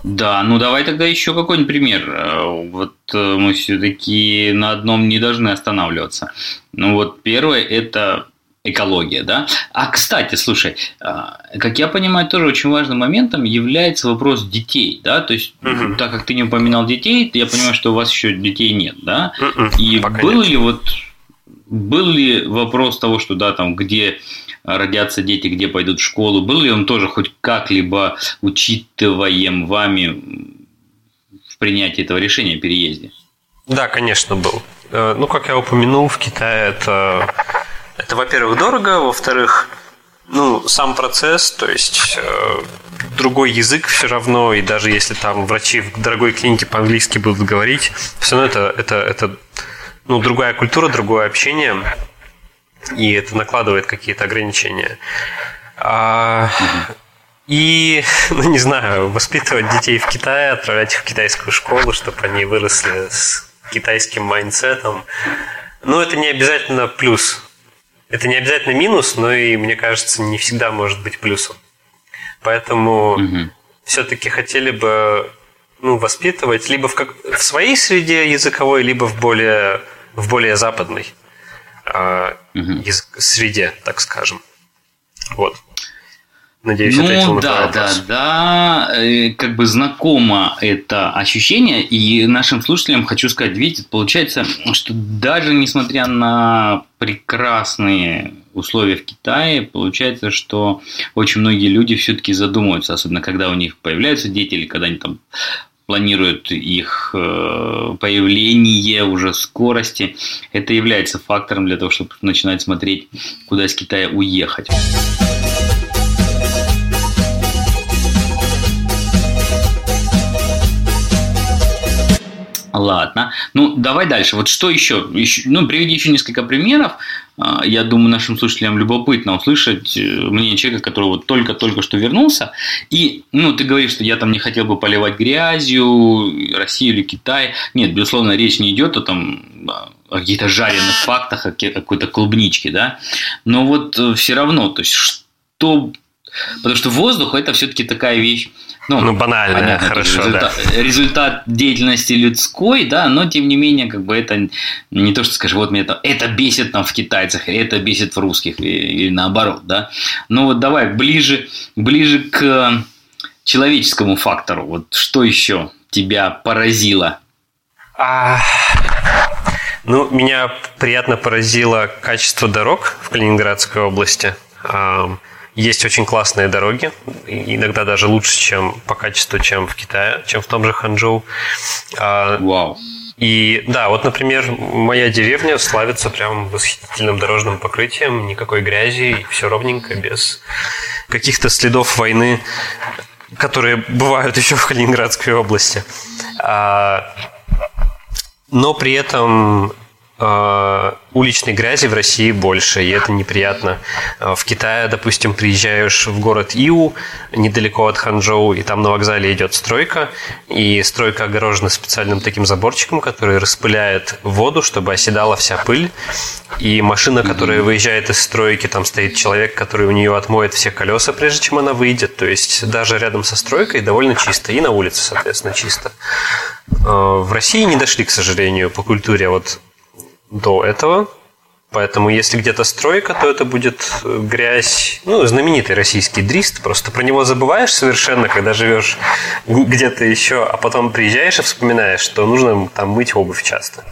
Да, ну давай тогда еще какой-нибудь пример. Э, вот э, мы все-таки на одном не должны останавливаться. Ну вот первое это экология, да. А кстати, слушай, а, как я понимаю, тоже очень важным моментом является вопрос детей, да. То есть, угу. так как ты не упоминал детей, я понимаю, что у вас еще детей нет, да. Угу. И Пока был нет. ли вот был ли вопрос того, что да, там, где родятся дети, где пойдут в школу, был ли он тоже хоть как-либо учитываем вами в принятии этого решения о переезде? Да, конечно, был. Э, ну, как я упомянул, в Китае это это, во-первых, дорого, во-вторых, ну, сам процесс, то есть э, другой язык все равно, и даже если там врачи в дорогой клинике по-английски будут говорить, все равно это, это, это ну, другая культура, другое общение, и это накладывает какие-то ограничения. А, и, ну, не знаю, воспитывать детей в Китае, отправлять их в китайскую школу, чтобы они выросли с китайским майндсетом, ну, это не обязательно плюс это не обязательно минус, но и, мне кажется, не всегда может быть плюсом. Поэтому угу. все-таки хотели бы ну, воспитывать либо в, как, в своей среде языковой, либо в более, в более западной э, угу. язык, среде, так скажем. Вот. Надеюсь, ну, ответил на да, вопрос. да, да, э, как бы знакомо это ощущение, и нашим слушателям хочу сказать, видите, получается, что даже несмотря на прекрасные условия в Китае, получается, что очень многие люди все-таки задумываются, особенно когда у них появляются дети или когда они там планируют их э, появление, уже скорости. Это является фактором для того, чтобы начинать смотреть, куда из Китая уехать. Ладно. Ну, давай дальше. Вот что еще? еще ну, приведи еще несколько примеров а, я думаю, нашим слушателям любопытно услышать э, мнение человека, который вот только-только что вернулся. И, ну, ты говоришь, что я там не хотел бы поливать грязью Россию или Китай. Нет, безусловно, речь не идет о там о каких-то жареных фактах, о какой-то клубничке, да. Но вот э, все равно, то есть что... Потому что воздух – это все-таки такая вещь, ну, ну банально, понятно, хорошо, результат, да. результат деятельности людской, да, но тем не менее, как бы это не то, что скажешь, вот мне это, это бесит там в китайцах, это бесит в русских, или, или наоборот, да. Ну вот давай ближе, ближе к человеческому фактору. Вот что еще тебя поразило? А, ну, меня приятно поразило качество дорог в Калининградской области. Есть очень классные дороги, иногда даже лучше, чем по качеству, чем в Китае, чем в том же Ханчжоу. А, Вау. И да, вот, например, моя деревня славится прям восхитительным дорожным покрытием, никакой грязи, все ровненько, без каких-то следов войны, которые бывают [LAUGHS] еще в Калининградской области. А, но при этом уличной грязи в России больше, и это неприятно. Э, в Китае, допустим, приезжаешь в город Иу, недалеко от Ханчжоу, и там на вокзале идет стройка, и стройка огорожена специальным таким заборчиком, который распыляет воду, чтобы оседала вся пыль, и машина, которая выезжает из стройки, там стоит человек, который у нее отмоет все колеса, прежде чем она выйдет, то есть даже рядом со стройкой довольно чисто, и на улице, соответственно, чисто. Э, в России не дошли, к сожалению, по культуре вот до этого. Поэтому если где-то стройка, то это будет э, грязь. Ну, знаменитый российский дрист. Просто про него забываешь совершенно, когда живешь где-то еще, а потом приезжаешь и вспоминаешь, что нужно там мыть обувь часто.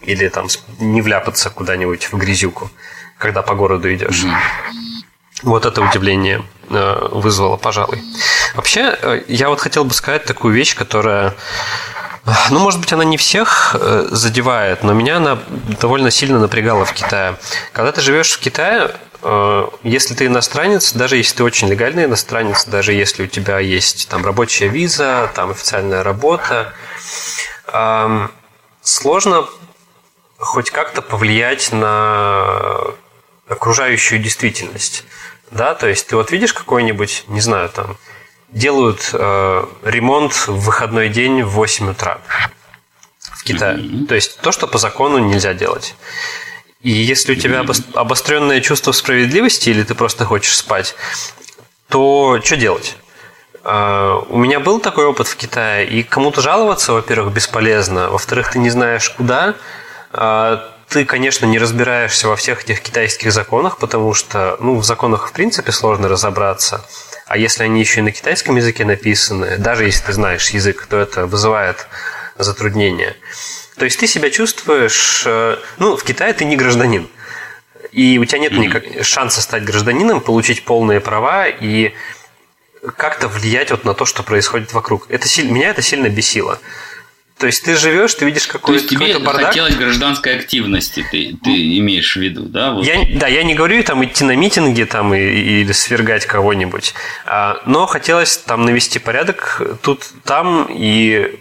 Или там не вляпаться куда-нибудь в грязюку, когда по городу идешь. Вот это удивление э, вызвало, пожалуй. Вообще, э, я вот хотел бы сказать такую вещь, которая ну, может быть, она не всех э, задевает, но меня она довольно сильно напрягала в Китае. Когда ты живешь в Китае, э, если ты иностранец, даже если ты очень легальный иностранец, даже если у тебя есть там рабочая виза, там официальная работа, сложно хоть как-то повлиять на окружающую действительность. Да, то есть ты вот видишь какой-нибудь, не знаю, там, делают э, ремонт в выходной день в 8 утра в Китае. Mm-hmm. То есть то, что по закону нельзя делать. И если у тебя обостренное чувство справедливости или ты просто хочешь спать, то что делать? Uh, у меня был такой опыт в Китае, и кому-то жаловаться, во-первых, бесполезно, во-вторых, ты не знаешь куда, uh, ты, конечно, не разбираешься во всех этих китайских законах, потому что, ну, в законах в принципе сложно разобраться. А если они еще и на китайском языке написаны, даже если ты знаешь язык, то это вызывает затруднения. То есть ты себя чувствуешь... Э, ну, в Китае ты не гражданин. И у тебя нет никак, шанса стать гражданином, получить полные права и как-то влиять вот на то, что происходит вокруг. Это, меня это сильно бесило. То есть ты живешь, ты видишь какой-то, То есть тебе бардак. хотелось гражданской активности, ты, ты имеешь в виду, да? Вот. Я, да, я не говорю там идти на митинги там, и, или свергать кого-нибудь, а, но хотелось там навести порядок тут, там, и,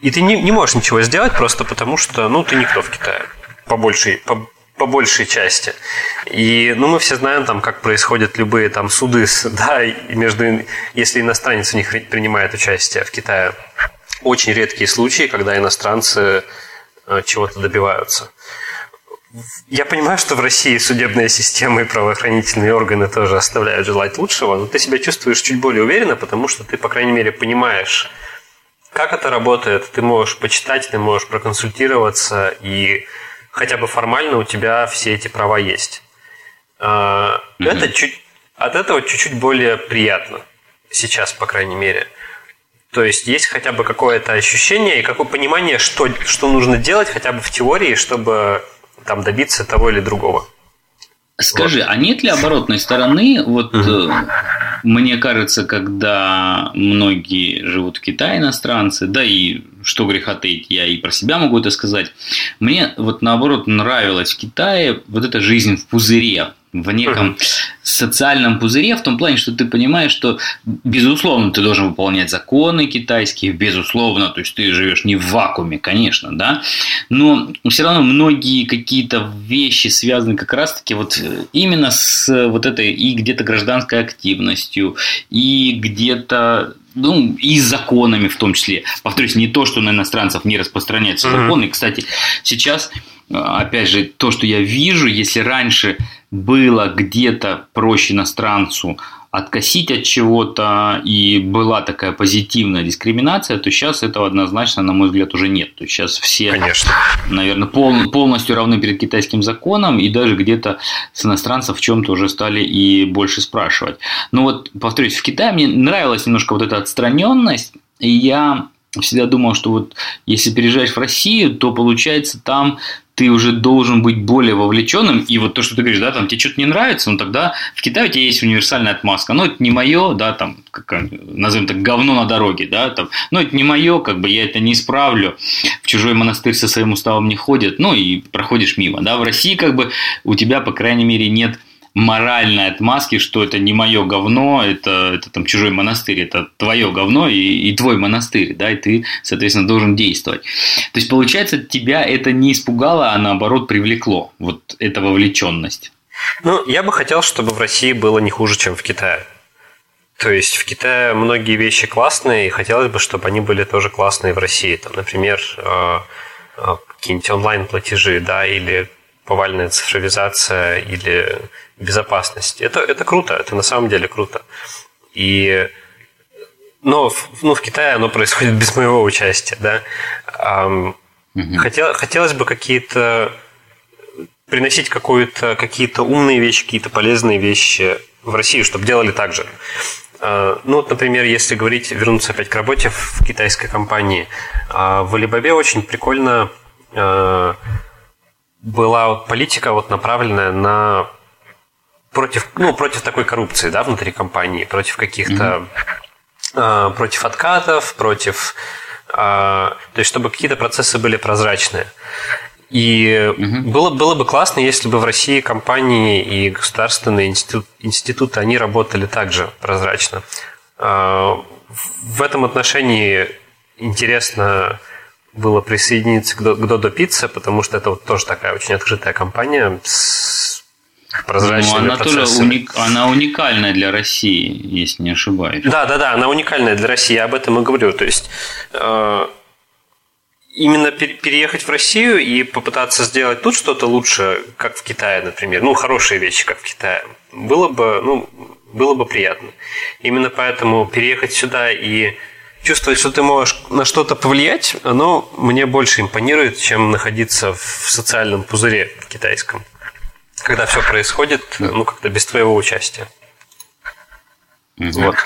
и ты не, не можешь ничего сделать просто потому, что ну, ты никто в Китае, по большей, по, по большей части. И ну, мы все знаем, там, как происходят любые там, суды, [LAUGHS] да, между, если иностранец в них принимает участие в Китае очень редкие случаи, когда иностранцы э, чего-то добиваются. Я понимаю, что в России судебная система и правоохранительные органы тоже оставляют желать лучшего, но ты себя чувствуешь чуть более уверенно, потому что ты, по крайней мере, понимаешь, как это работает, ты можешь почитать, ты можешь проконсультироваться, и хотя бы формально у тебя все эти права есть. Mm-hmm. Это чуть, от этого чуть-чуть более приятно сейчас, по крайней мере. То есть есть хотя бы какое-то ощущение и какое понимание, что, что нужно делать хотя бы в теории, чтобы там добиться того или другого. Скажи, вот. а нет ли оборотной стороны? Вот угу. мне кажется, когда многие живут в Китае, иностранцы, да и что греха таить, я и про себя могу это сказать. Мне вот наоборот нравилась в Китае вот эта жизнь в пузыре. В неком социальном пузыре, в том плане, что ты понимаешь, что, безусловно, ты должен выполнять законы китайские, безусловно, то есть ты живешь не в вакууме, конечно, да, но все равно многие какие-то вещи связаны как раз-таки вот именно с вот этой и где-то гражданской активностью, и где-то ну, и законами в том числе. Повторюсь, не то, что на иностранцев не распространяются mm-hmm. законы. Кстати, сейчас опять же, то, что я вижу, если раньше было где-то проще иностранцу откосить от чего-то и была такая позитивная дискриминация, то сейчас этого однозначно, на мой взгляд, уже нет. То есть сейчас все, Конечно. наверное, пол, полностью равны перед китайским законом и даже где-то с иностранцев в чем-то уже стали и больше спрашивать. Но вот, повторюсь, в Китае мне нравилась немножко вот эта отстраненность, и я всегда думал, что вот если переезжаешь в Россию, то получается там ты уже должен быть более вовлеченным. И вот то, что ты говоришь, да, там тебе что-то не нравится, ну тогда в Китае у тебя есть универсальная отмазка. Ну, это не мое, да, там, как, назовем так, говно на дороге, да, там, ну, это не мое, как бы я это не исправлю. В чужой монастырь со своим уставом не ходят, ну, и проходишь мимо, да. В России, как бы, у тебя, по крайней мере, нет моральной отмазки, что это не мое говно, это, это там чужой монастырь, это твое говно и, и твой монастырь, да, и ты, соответственно, должен действовать. То есть, получается, тебя это не испугало, а наоборот привлекло, вот эта вовлеченность. Ну, я бы хотел, чтобы в России было не хуже, чем в Китае. То есть в Китае многие вещи классные, и хотелось бы, чтобы они были тоже классные в России. Там, например, э, э, какие-нибудь онлайн-платежи, да, или повальная цифровизация, или безопасность. Это, это круто, это на самом деле круто. И но ну, в Китае оно происходит без моего участия, да. Хотел, хотелось бы какие-то приносить какую-то, какие-то умные вещи, какие-то полезные вещи в Россию, чтобы делали так же. А, ну, вот, например, если говорить, вернуться опять к работе в китайской компании, а, в Alibaba очень прикольно а, была вот политика вот направленная на против, ну, против такой коррупции, да, внутри компании, против каких-то, mm-hmm. э, против откатов, против, э, то есть, чтобы какие-то процессы были прозрачные. И угу. было, было бы классно, если бы в России компании и государственные институт, институты, они работали также прозрачно. В этом отношении интересно было присоединиться к Додо Пицца, потому что это вот тоже такая очень открытая компания с прозрачными ну, она Тоже уник, она уникальная для России, если не ошибаюсь. Да, да, да, она уникальная для России, я об этом и говорю. То есть э, именно переехать в Россию и попытаться сделать тут что-то лучше, как в Китае, например, ну, хорошие вещи, как в Китае, было бы, ну, было бы приятно. Именно поэтому переехать сюда и чувствовать, что ты можешь на что-то повлиять, оно мне больше импонирует, чем находиться в социальном пузыре китайском когда все происходит, ну, как-то без твоего участия. Угу. Вот.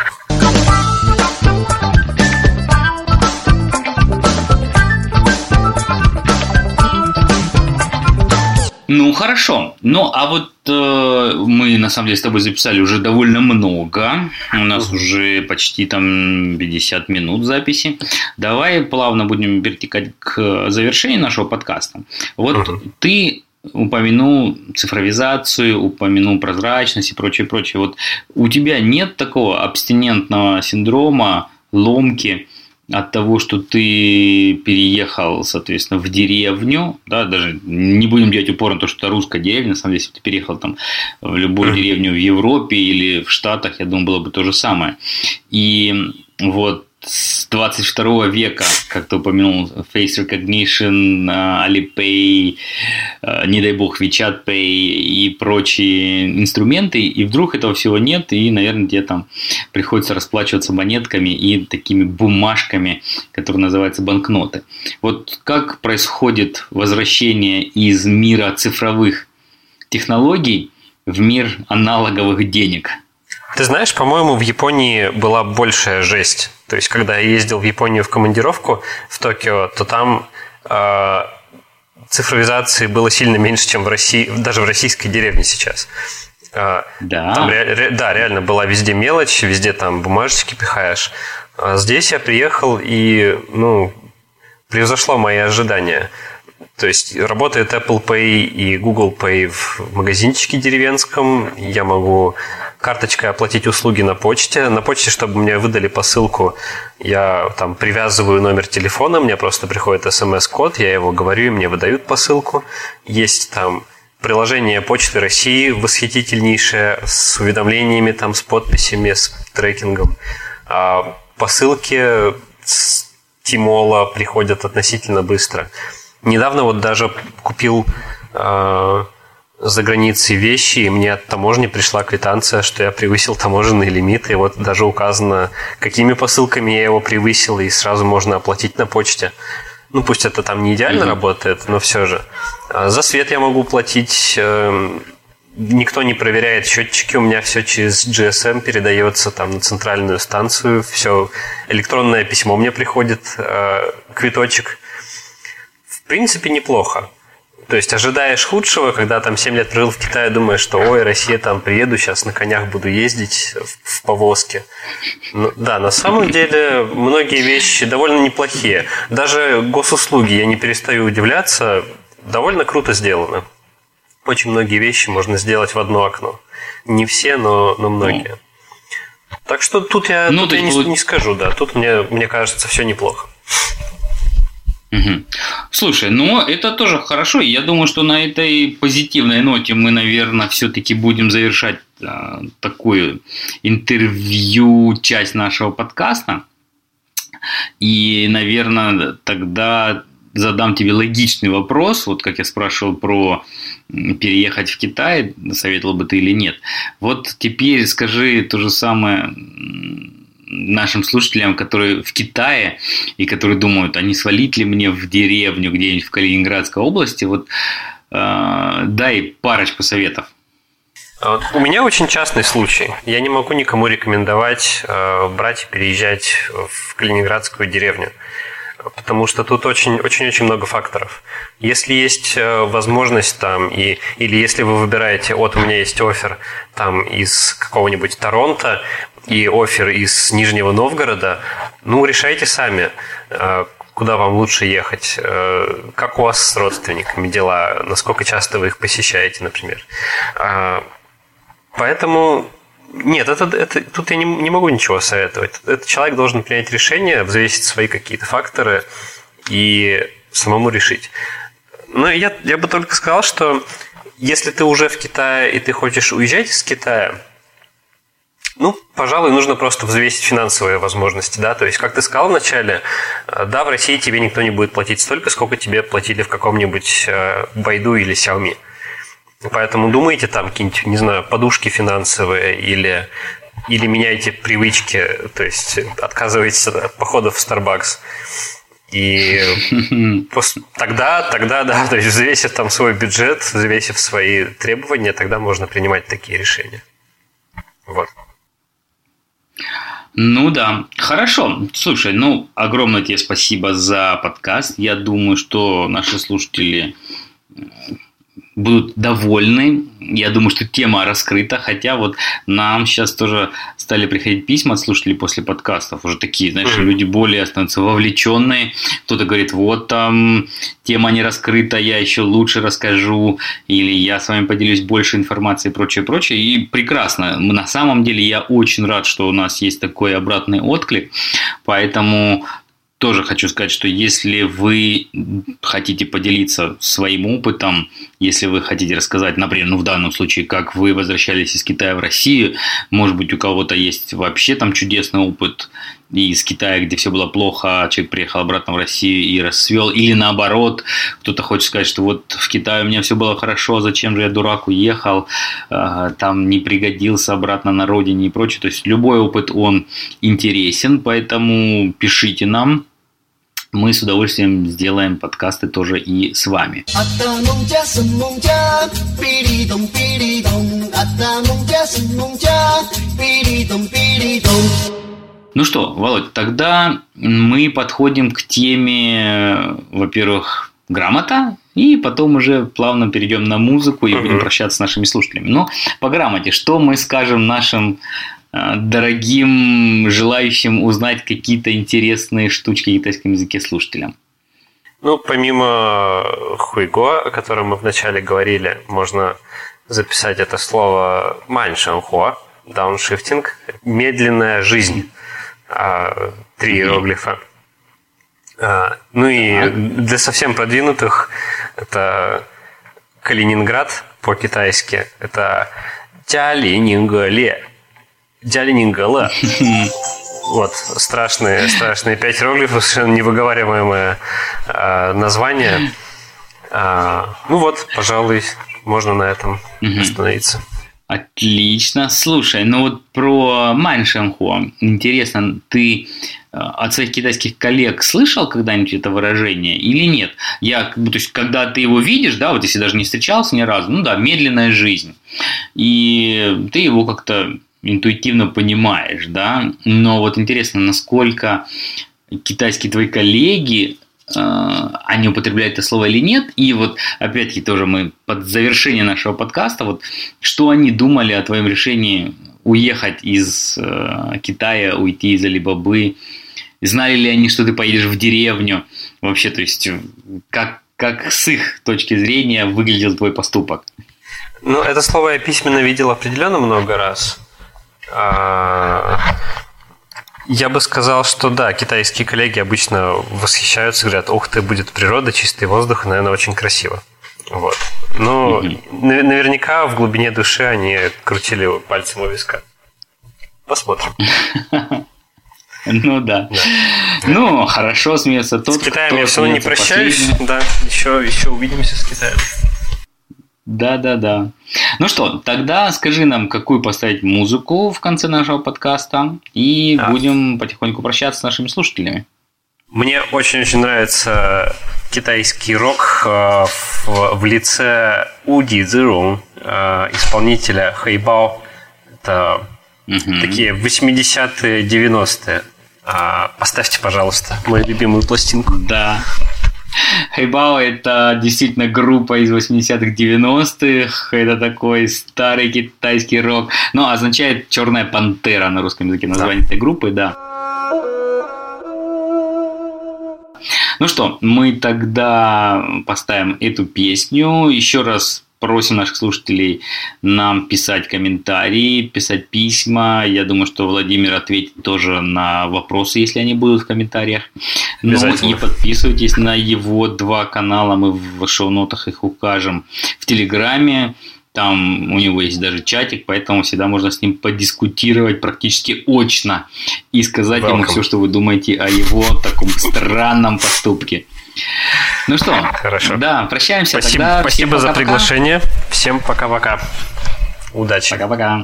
Ну, хорошо. Ну, а вот э, мы, на самом деле, с тобой записали уже довольно много. У нас уже почти там 50 минут записи. Давай плавно будем перетекать к завершению нашего подкаста. Вот угу. ты упомянул цифровизацию, упомянул прозрачность и прочее, прочее. Вот у тебя нет такого абстинентного синдрома, ломки от того, что ты переехал, соответственно, в деревню, да, даже не будем делать упор на то, что это русская деревня, на самом деле, если ты переехал там в любую деревню в Европе или в Штатах, я думаю, было бы то же самое. И вот с 22 века, как ты упомянул, Face Recognition, Alipay, э, не дай бог, WeChat Pay и прочие инструменты, и вдруг этого всего нет, и, наверное, тебе там приходится расплачиваться монетками и такими бумажками, которые называются банкноты. Вот как происходит возвращение из мира цифровых технологий в мир аналоговых денег – ты знаешь, по-моему, в Японии была большая жесть. То есть, когда я ездил в Японию в командировку в Токио, то там э, цифровизации было сильно меньше, чем в России, даже в российской деревне сейчас. Э, да. Там, ре, ре, да, реально была везде мелочь, везде там бумажечки пихаешь. А здесь я приехал и, ну, превзошло мои ожидания. То есть работает Apple Pay и Google Pay в магазинчике деревенском. Я могу карточкой оплатить услуги на почте. На почте, чтобы мне выдали посылку, я там привязываю номер телефона, мне просто приходит смс-код, я его говорю, и мне выдают посылку. Есть там приложение Почты России восхитительнейшее с уведомлениями, там, с подписями, с трекингом. А посылки с Тимола приходят относительно быстро. Недавно вот даже купил э, за границей вещи, и мне от таможни пришла квитанция, что я превысил таможенный лимит, и вот даже указано, какими посылками я его превысил, и сразу можно оплатить на почте. Ну, пусть это там не идеально mm-hmm. работает, но все же. А за свет я могу платить э, никто не проверяет счетчики, у меня все через GSM передается там на центральную станцию, все электронное письмо мне приходит, э, квиточек – принципе, неплохо. То есть ожидаешь худшего, когда там 7 лет прожил в Китае, думаешь, что ой, Россия, там приеду, сейчас на конях буду ездить в, в повозке. Ну, да, на самом деле многие вещи довольно неплохие. Даже госуслуги, я не перестаю удивляться, довольно круто сделано. Очень многие вещи можно сделать в одно окно. Не все, но, но многие. Так что тут я, ну, тут я не, не скажу, да. Тут мне, мне кажется, все неплохо. Угу. Слушай, ну это тоже хорошо. Я думаю, что на этой позитивной ноте мы, наверное, все-таки будем завершать а, такую интервью часть нашего подкаста. И, наверное, тогда задам тебе логичный вопрос, вот как я спрашивал про переехать в Китай, советовал бы ты или нет. Вот теперь скажи то же самое нашим слушателям, которые в Китае и которые думают, а свалить ли мне в деревню где-нибудь в Калининградской области, вот э, дай парочку советов. А у меня очень частный случай. Я не могу никому рекомендовать э, брать и переезжать в Калининградскую деревню потому что тут очень-очень много факторов. Если есть э, возможность там, и, или если вы выбираете, вот у меня есть офер там из какого-нибудь Торонто и офер из Нижнего Новгорода, ну, решайте сами, э, куда вам лучше ехать, э, как у вас с родственниками дела, насколько часто вы их посещаете, например. Поэтому нет, это, это, тут я не, не могу ничего советовать. Этот человек должен принять решение, взвесить свои какие-то факторы и самому решить. Но я, я бы только сказал, что если ты уже в Китае и ты хочешь уезжать из Китая, ну, пожалуй, нужно просто взвесить финансовые возможности, да, то есть, как ты сказал вначале, э, да, в России тебе никто не будет платить столько, сколько тебе платили в каком-нибудь э, Байду или Xiaomi. Поэтому думайте там какие-нибудь, не знаю, подушки финансовые или, или меняйте привычки, то есть отказывайтесь от походов в Starbucks. И [LAUGHS] тогда, тогда, да, то есть взвесив там свой бюджет, взвесив свои требования, тогда можно принимать такие решения. Вот. Ну да, хорошо. Слушай, ну огромное тебе спасибо за подкаст. Я думаю, что наши слушатели будут довольны. Я думаю, что тема раскрыта, хотя вот нам сейчас тоже стали приходить письма от слушателей после подкастов, уже такие, знаешь, mm-hmm. люди более становятся вовлеченные. Кто-то говорит, вот там тема не раскрыта, я еще лучше расскажу, или я с вами поделюсь больше информации и прочее, прочее. И прекрасно. На самом деле я очень рад, что у нас есть такой обратный отклик, поэтому тоже хочу сказать, что если вы хотите поделиться своим опытом, если вы хотите рассказать, например, ну в данном случае, как вы возвращались из Китая в Россию, может быть, у кого-то есть вообще там чудесный опыт из Китая, где все было плохо, а человек приехал обратно в Россию и расцвел, или наоборот, кто-то хочет сказать, что вот в Китае у меня все было хорошо, зачем же я дурак уехал, а, там не пригодился обратно на родине и прочее. То есть любой опыт, он интересен, поэтому пишите нам, мы с удовольствием сделаем подкасты тоже и с вами. Ну что, Володь, тогда мы подходим к теме, во-первых, грамота, и потом уже плавно перейдем на музыку и будем прощаться с нашими слушателями. Но по грамоте, что мы скажем нашим дорогим желающим узнать какие-то интересные штучки в китайском языке слушателям? Ну, помимо хуйго, о котором мы вначале говорили, можно записать это слово маньшанхуа, дауншифтинг, медленная жизнь. А, три иероглифа. А, ну и для совсем продвинутых это Калининград по-китайски. Это Тялинингале. Тялинингале. [LAUGHS] Вот, страшные, страшные пять иероглифов, совершенно невыговариваемое э, название. А, ну вот, пожалуй, можно на этом остановиться. Отлично. Слушай, ну вот про Маньшанхуа. Интересно, ты э, от своих китайских коллег слышал когда-нибудь это выражение или нет? Я, то есть, когда ты его видишь, да, вот если даже не встречался ни разу, ну да, медленная жизнь. И ты его как-то интуитивно понимаешь, да, но вот интересно, насколько китайские твои коллеги Э, они употребляют это слово или нет. И вот опять-таки тоже мы под завершение нашего подкаста, вот что они думали о твоем решении уехать из э, Китая, уйти из Алибабы, знали ли они, что ты поедешь в деревню, вообще, то есть как, как с их точки зрения выглядел твой поступок? Ну, это слово я письменно видел определенно много раз. А, я бы сказал, что да, китайские коллеги обычно восхищаются, говорят, ух ты, будет природа, чистый воздух, наверное, очень красиво. Вот. Но mm-hmm. наверняка в глубине души они крутили пальцем у виска. Посмотрим. [LAUGHS] Ну да. Ну, хорошо смеется тот, С Китаем я все равно не прощаюсь. Да, еще, еще увидимся с Китаем. Да-да-да. Ну что, тогда скажи нам, какую поставить музыку в конце нашего подкаста, и да. будем потихоньку прощаться с нашими слушателями. Мне очень-очень нравится китайский рок э, в, в лице Уди Цзирун, э, исполнителя Хэйбао. Это угу. такие 80-е, 90-е. А, поставьте, пожалуйста, мою любимую пластинку. Да. Хайбао это действительно группа из 80-х, 90-х. Это такой старый китайский рок. Ну, означает черная пантера на русском языке название да. этой группы, да. Ну что, мы тогда поставим эту песню. Еще раз просим наших слушателей нам писать комментарии, писать письма. Я думаю, что Владимир ответит тоже на вопросы, если они будут в комментариях. Ну и подписывайтесь на его два канала, мы в шоу-нотах их укажем. В Телеграме, там у него есть даже чатик, поэтому всегда можно с ним подискутировать практически очно и сказать Welcome. ему все, что вы думаете о его таком странном поступке. Ну что, хорошо. Да, прощаемся. Спасибо, тогда. спасибо за приглашение. Всем пока-пока. Удачи. Пока-пока.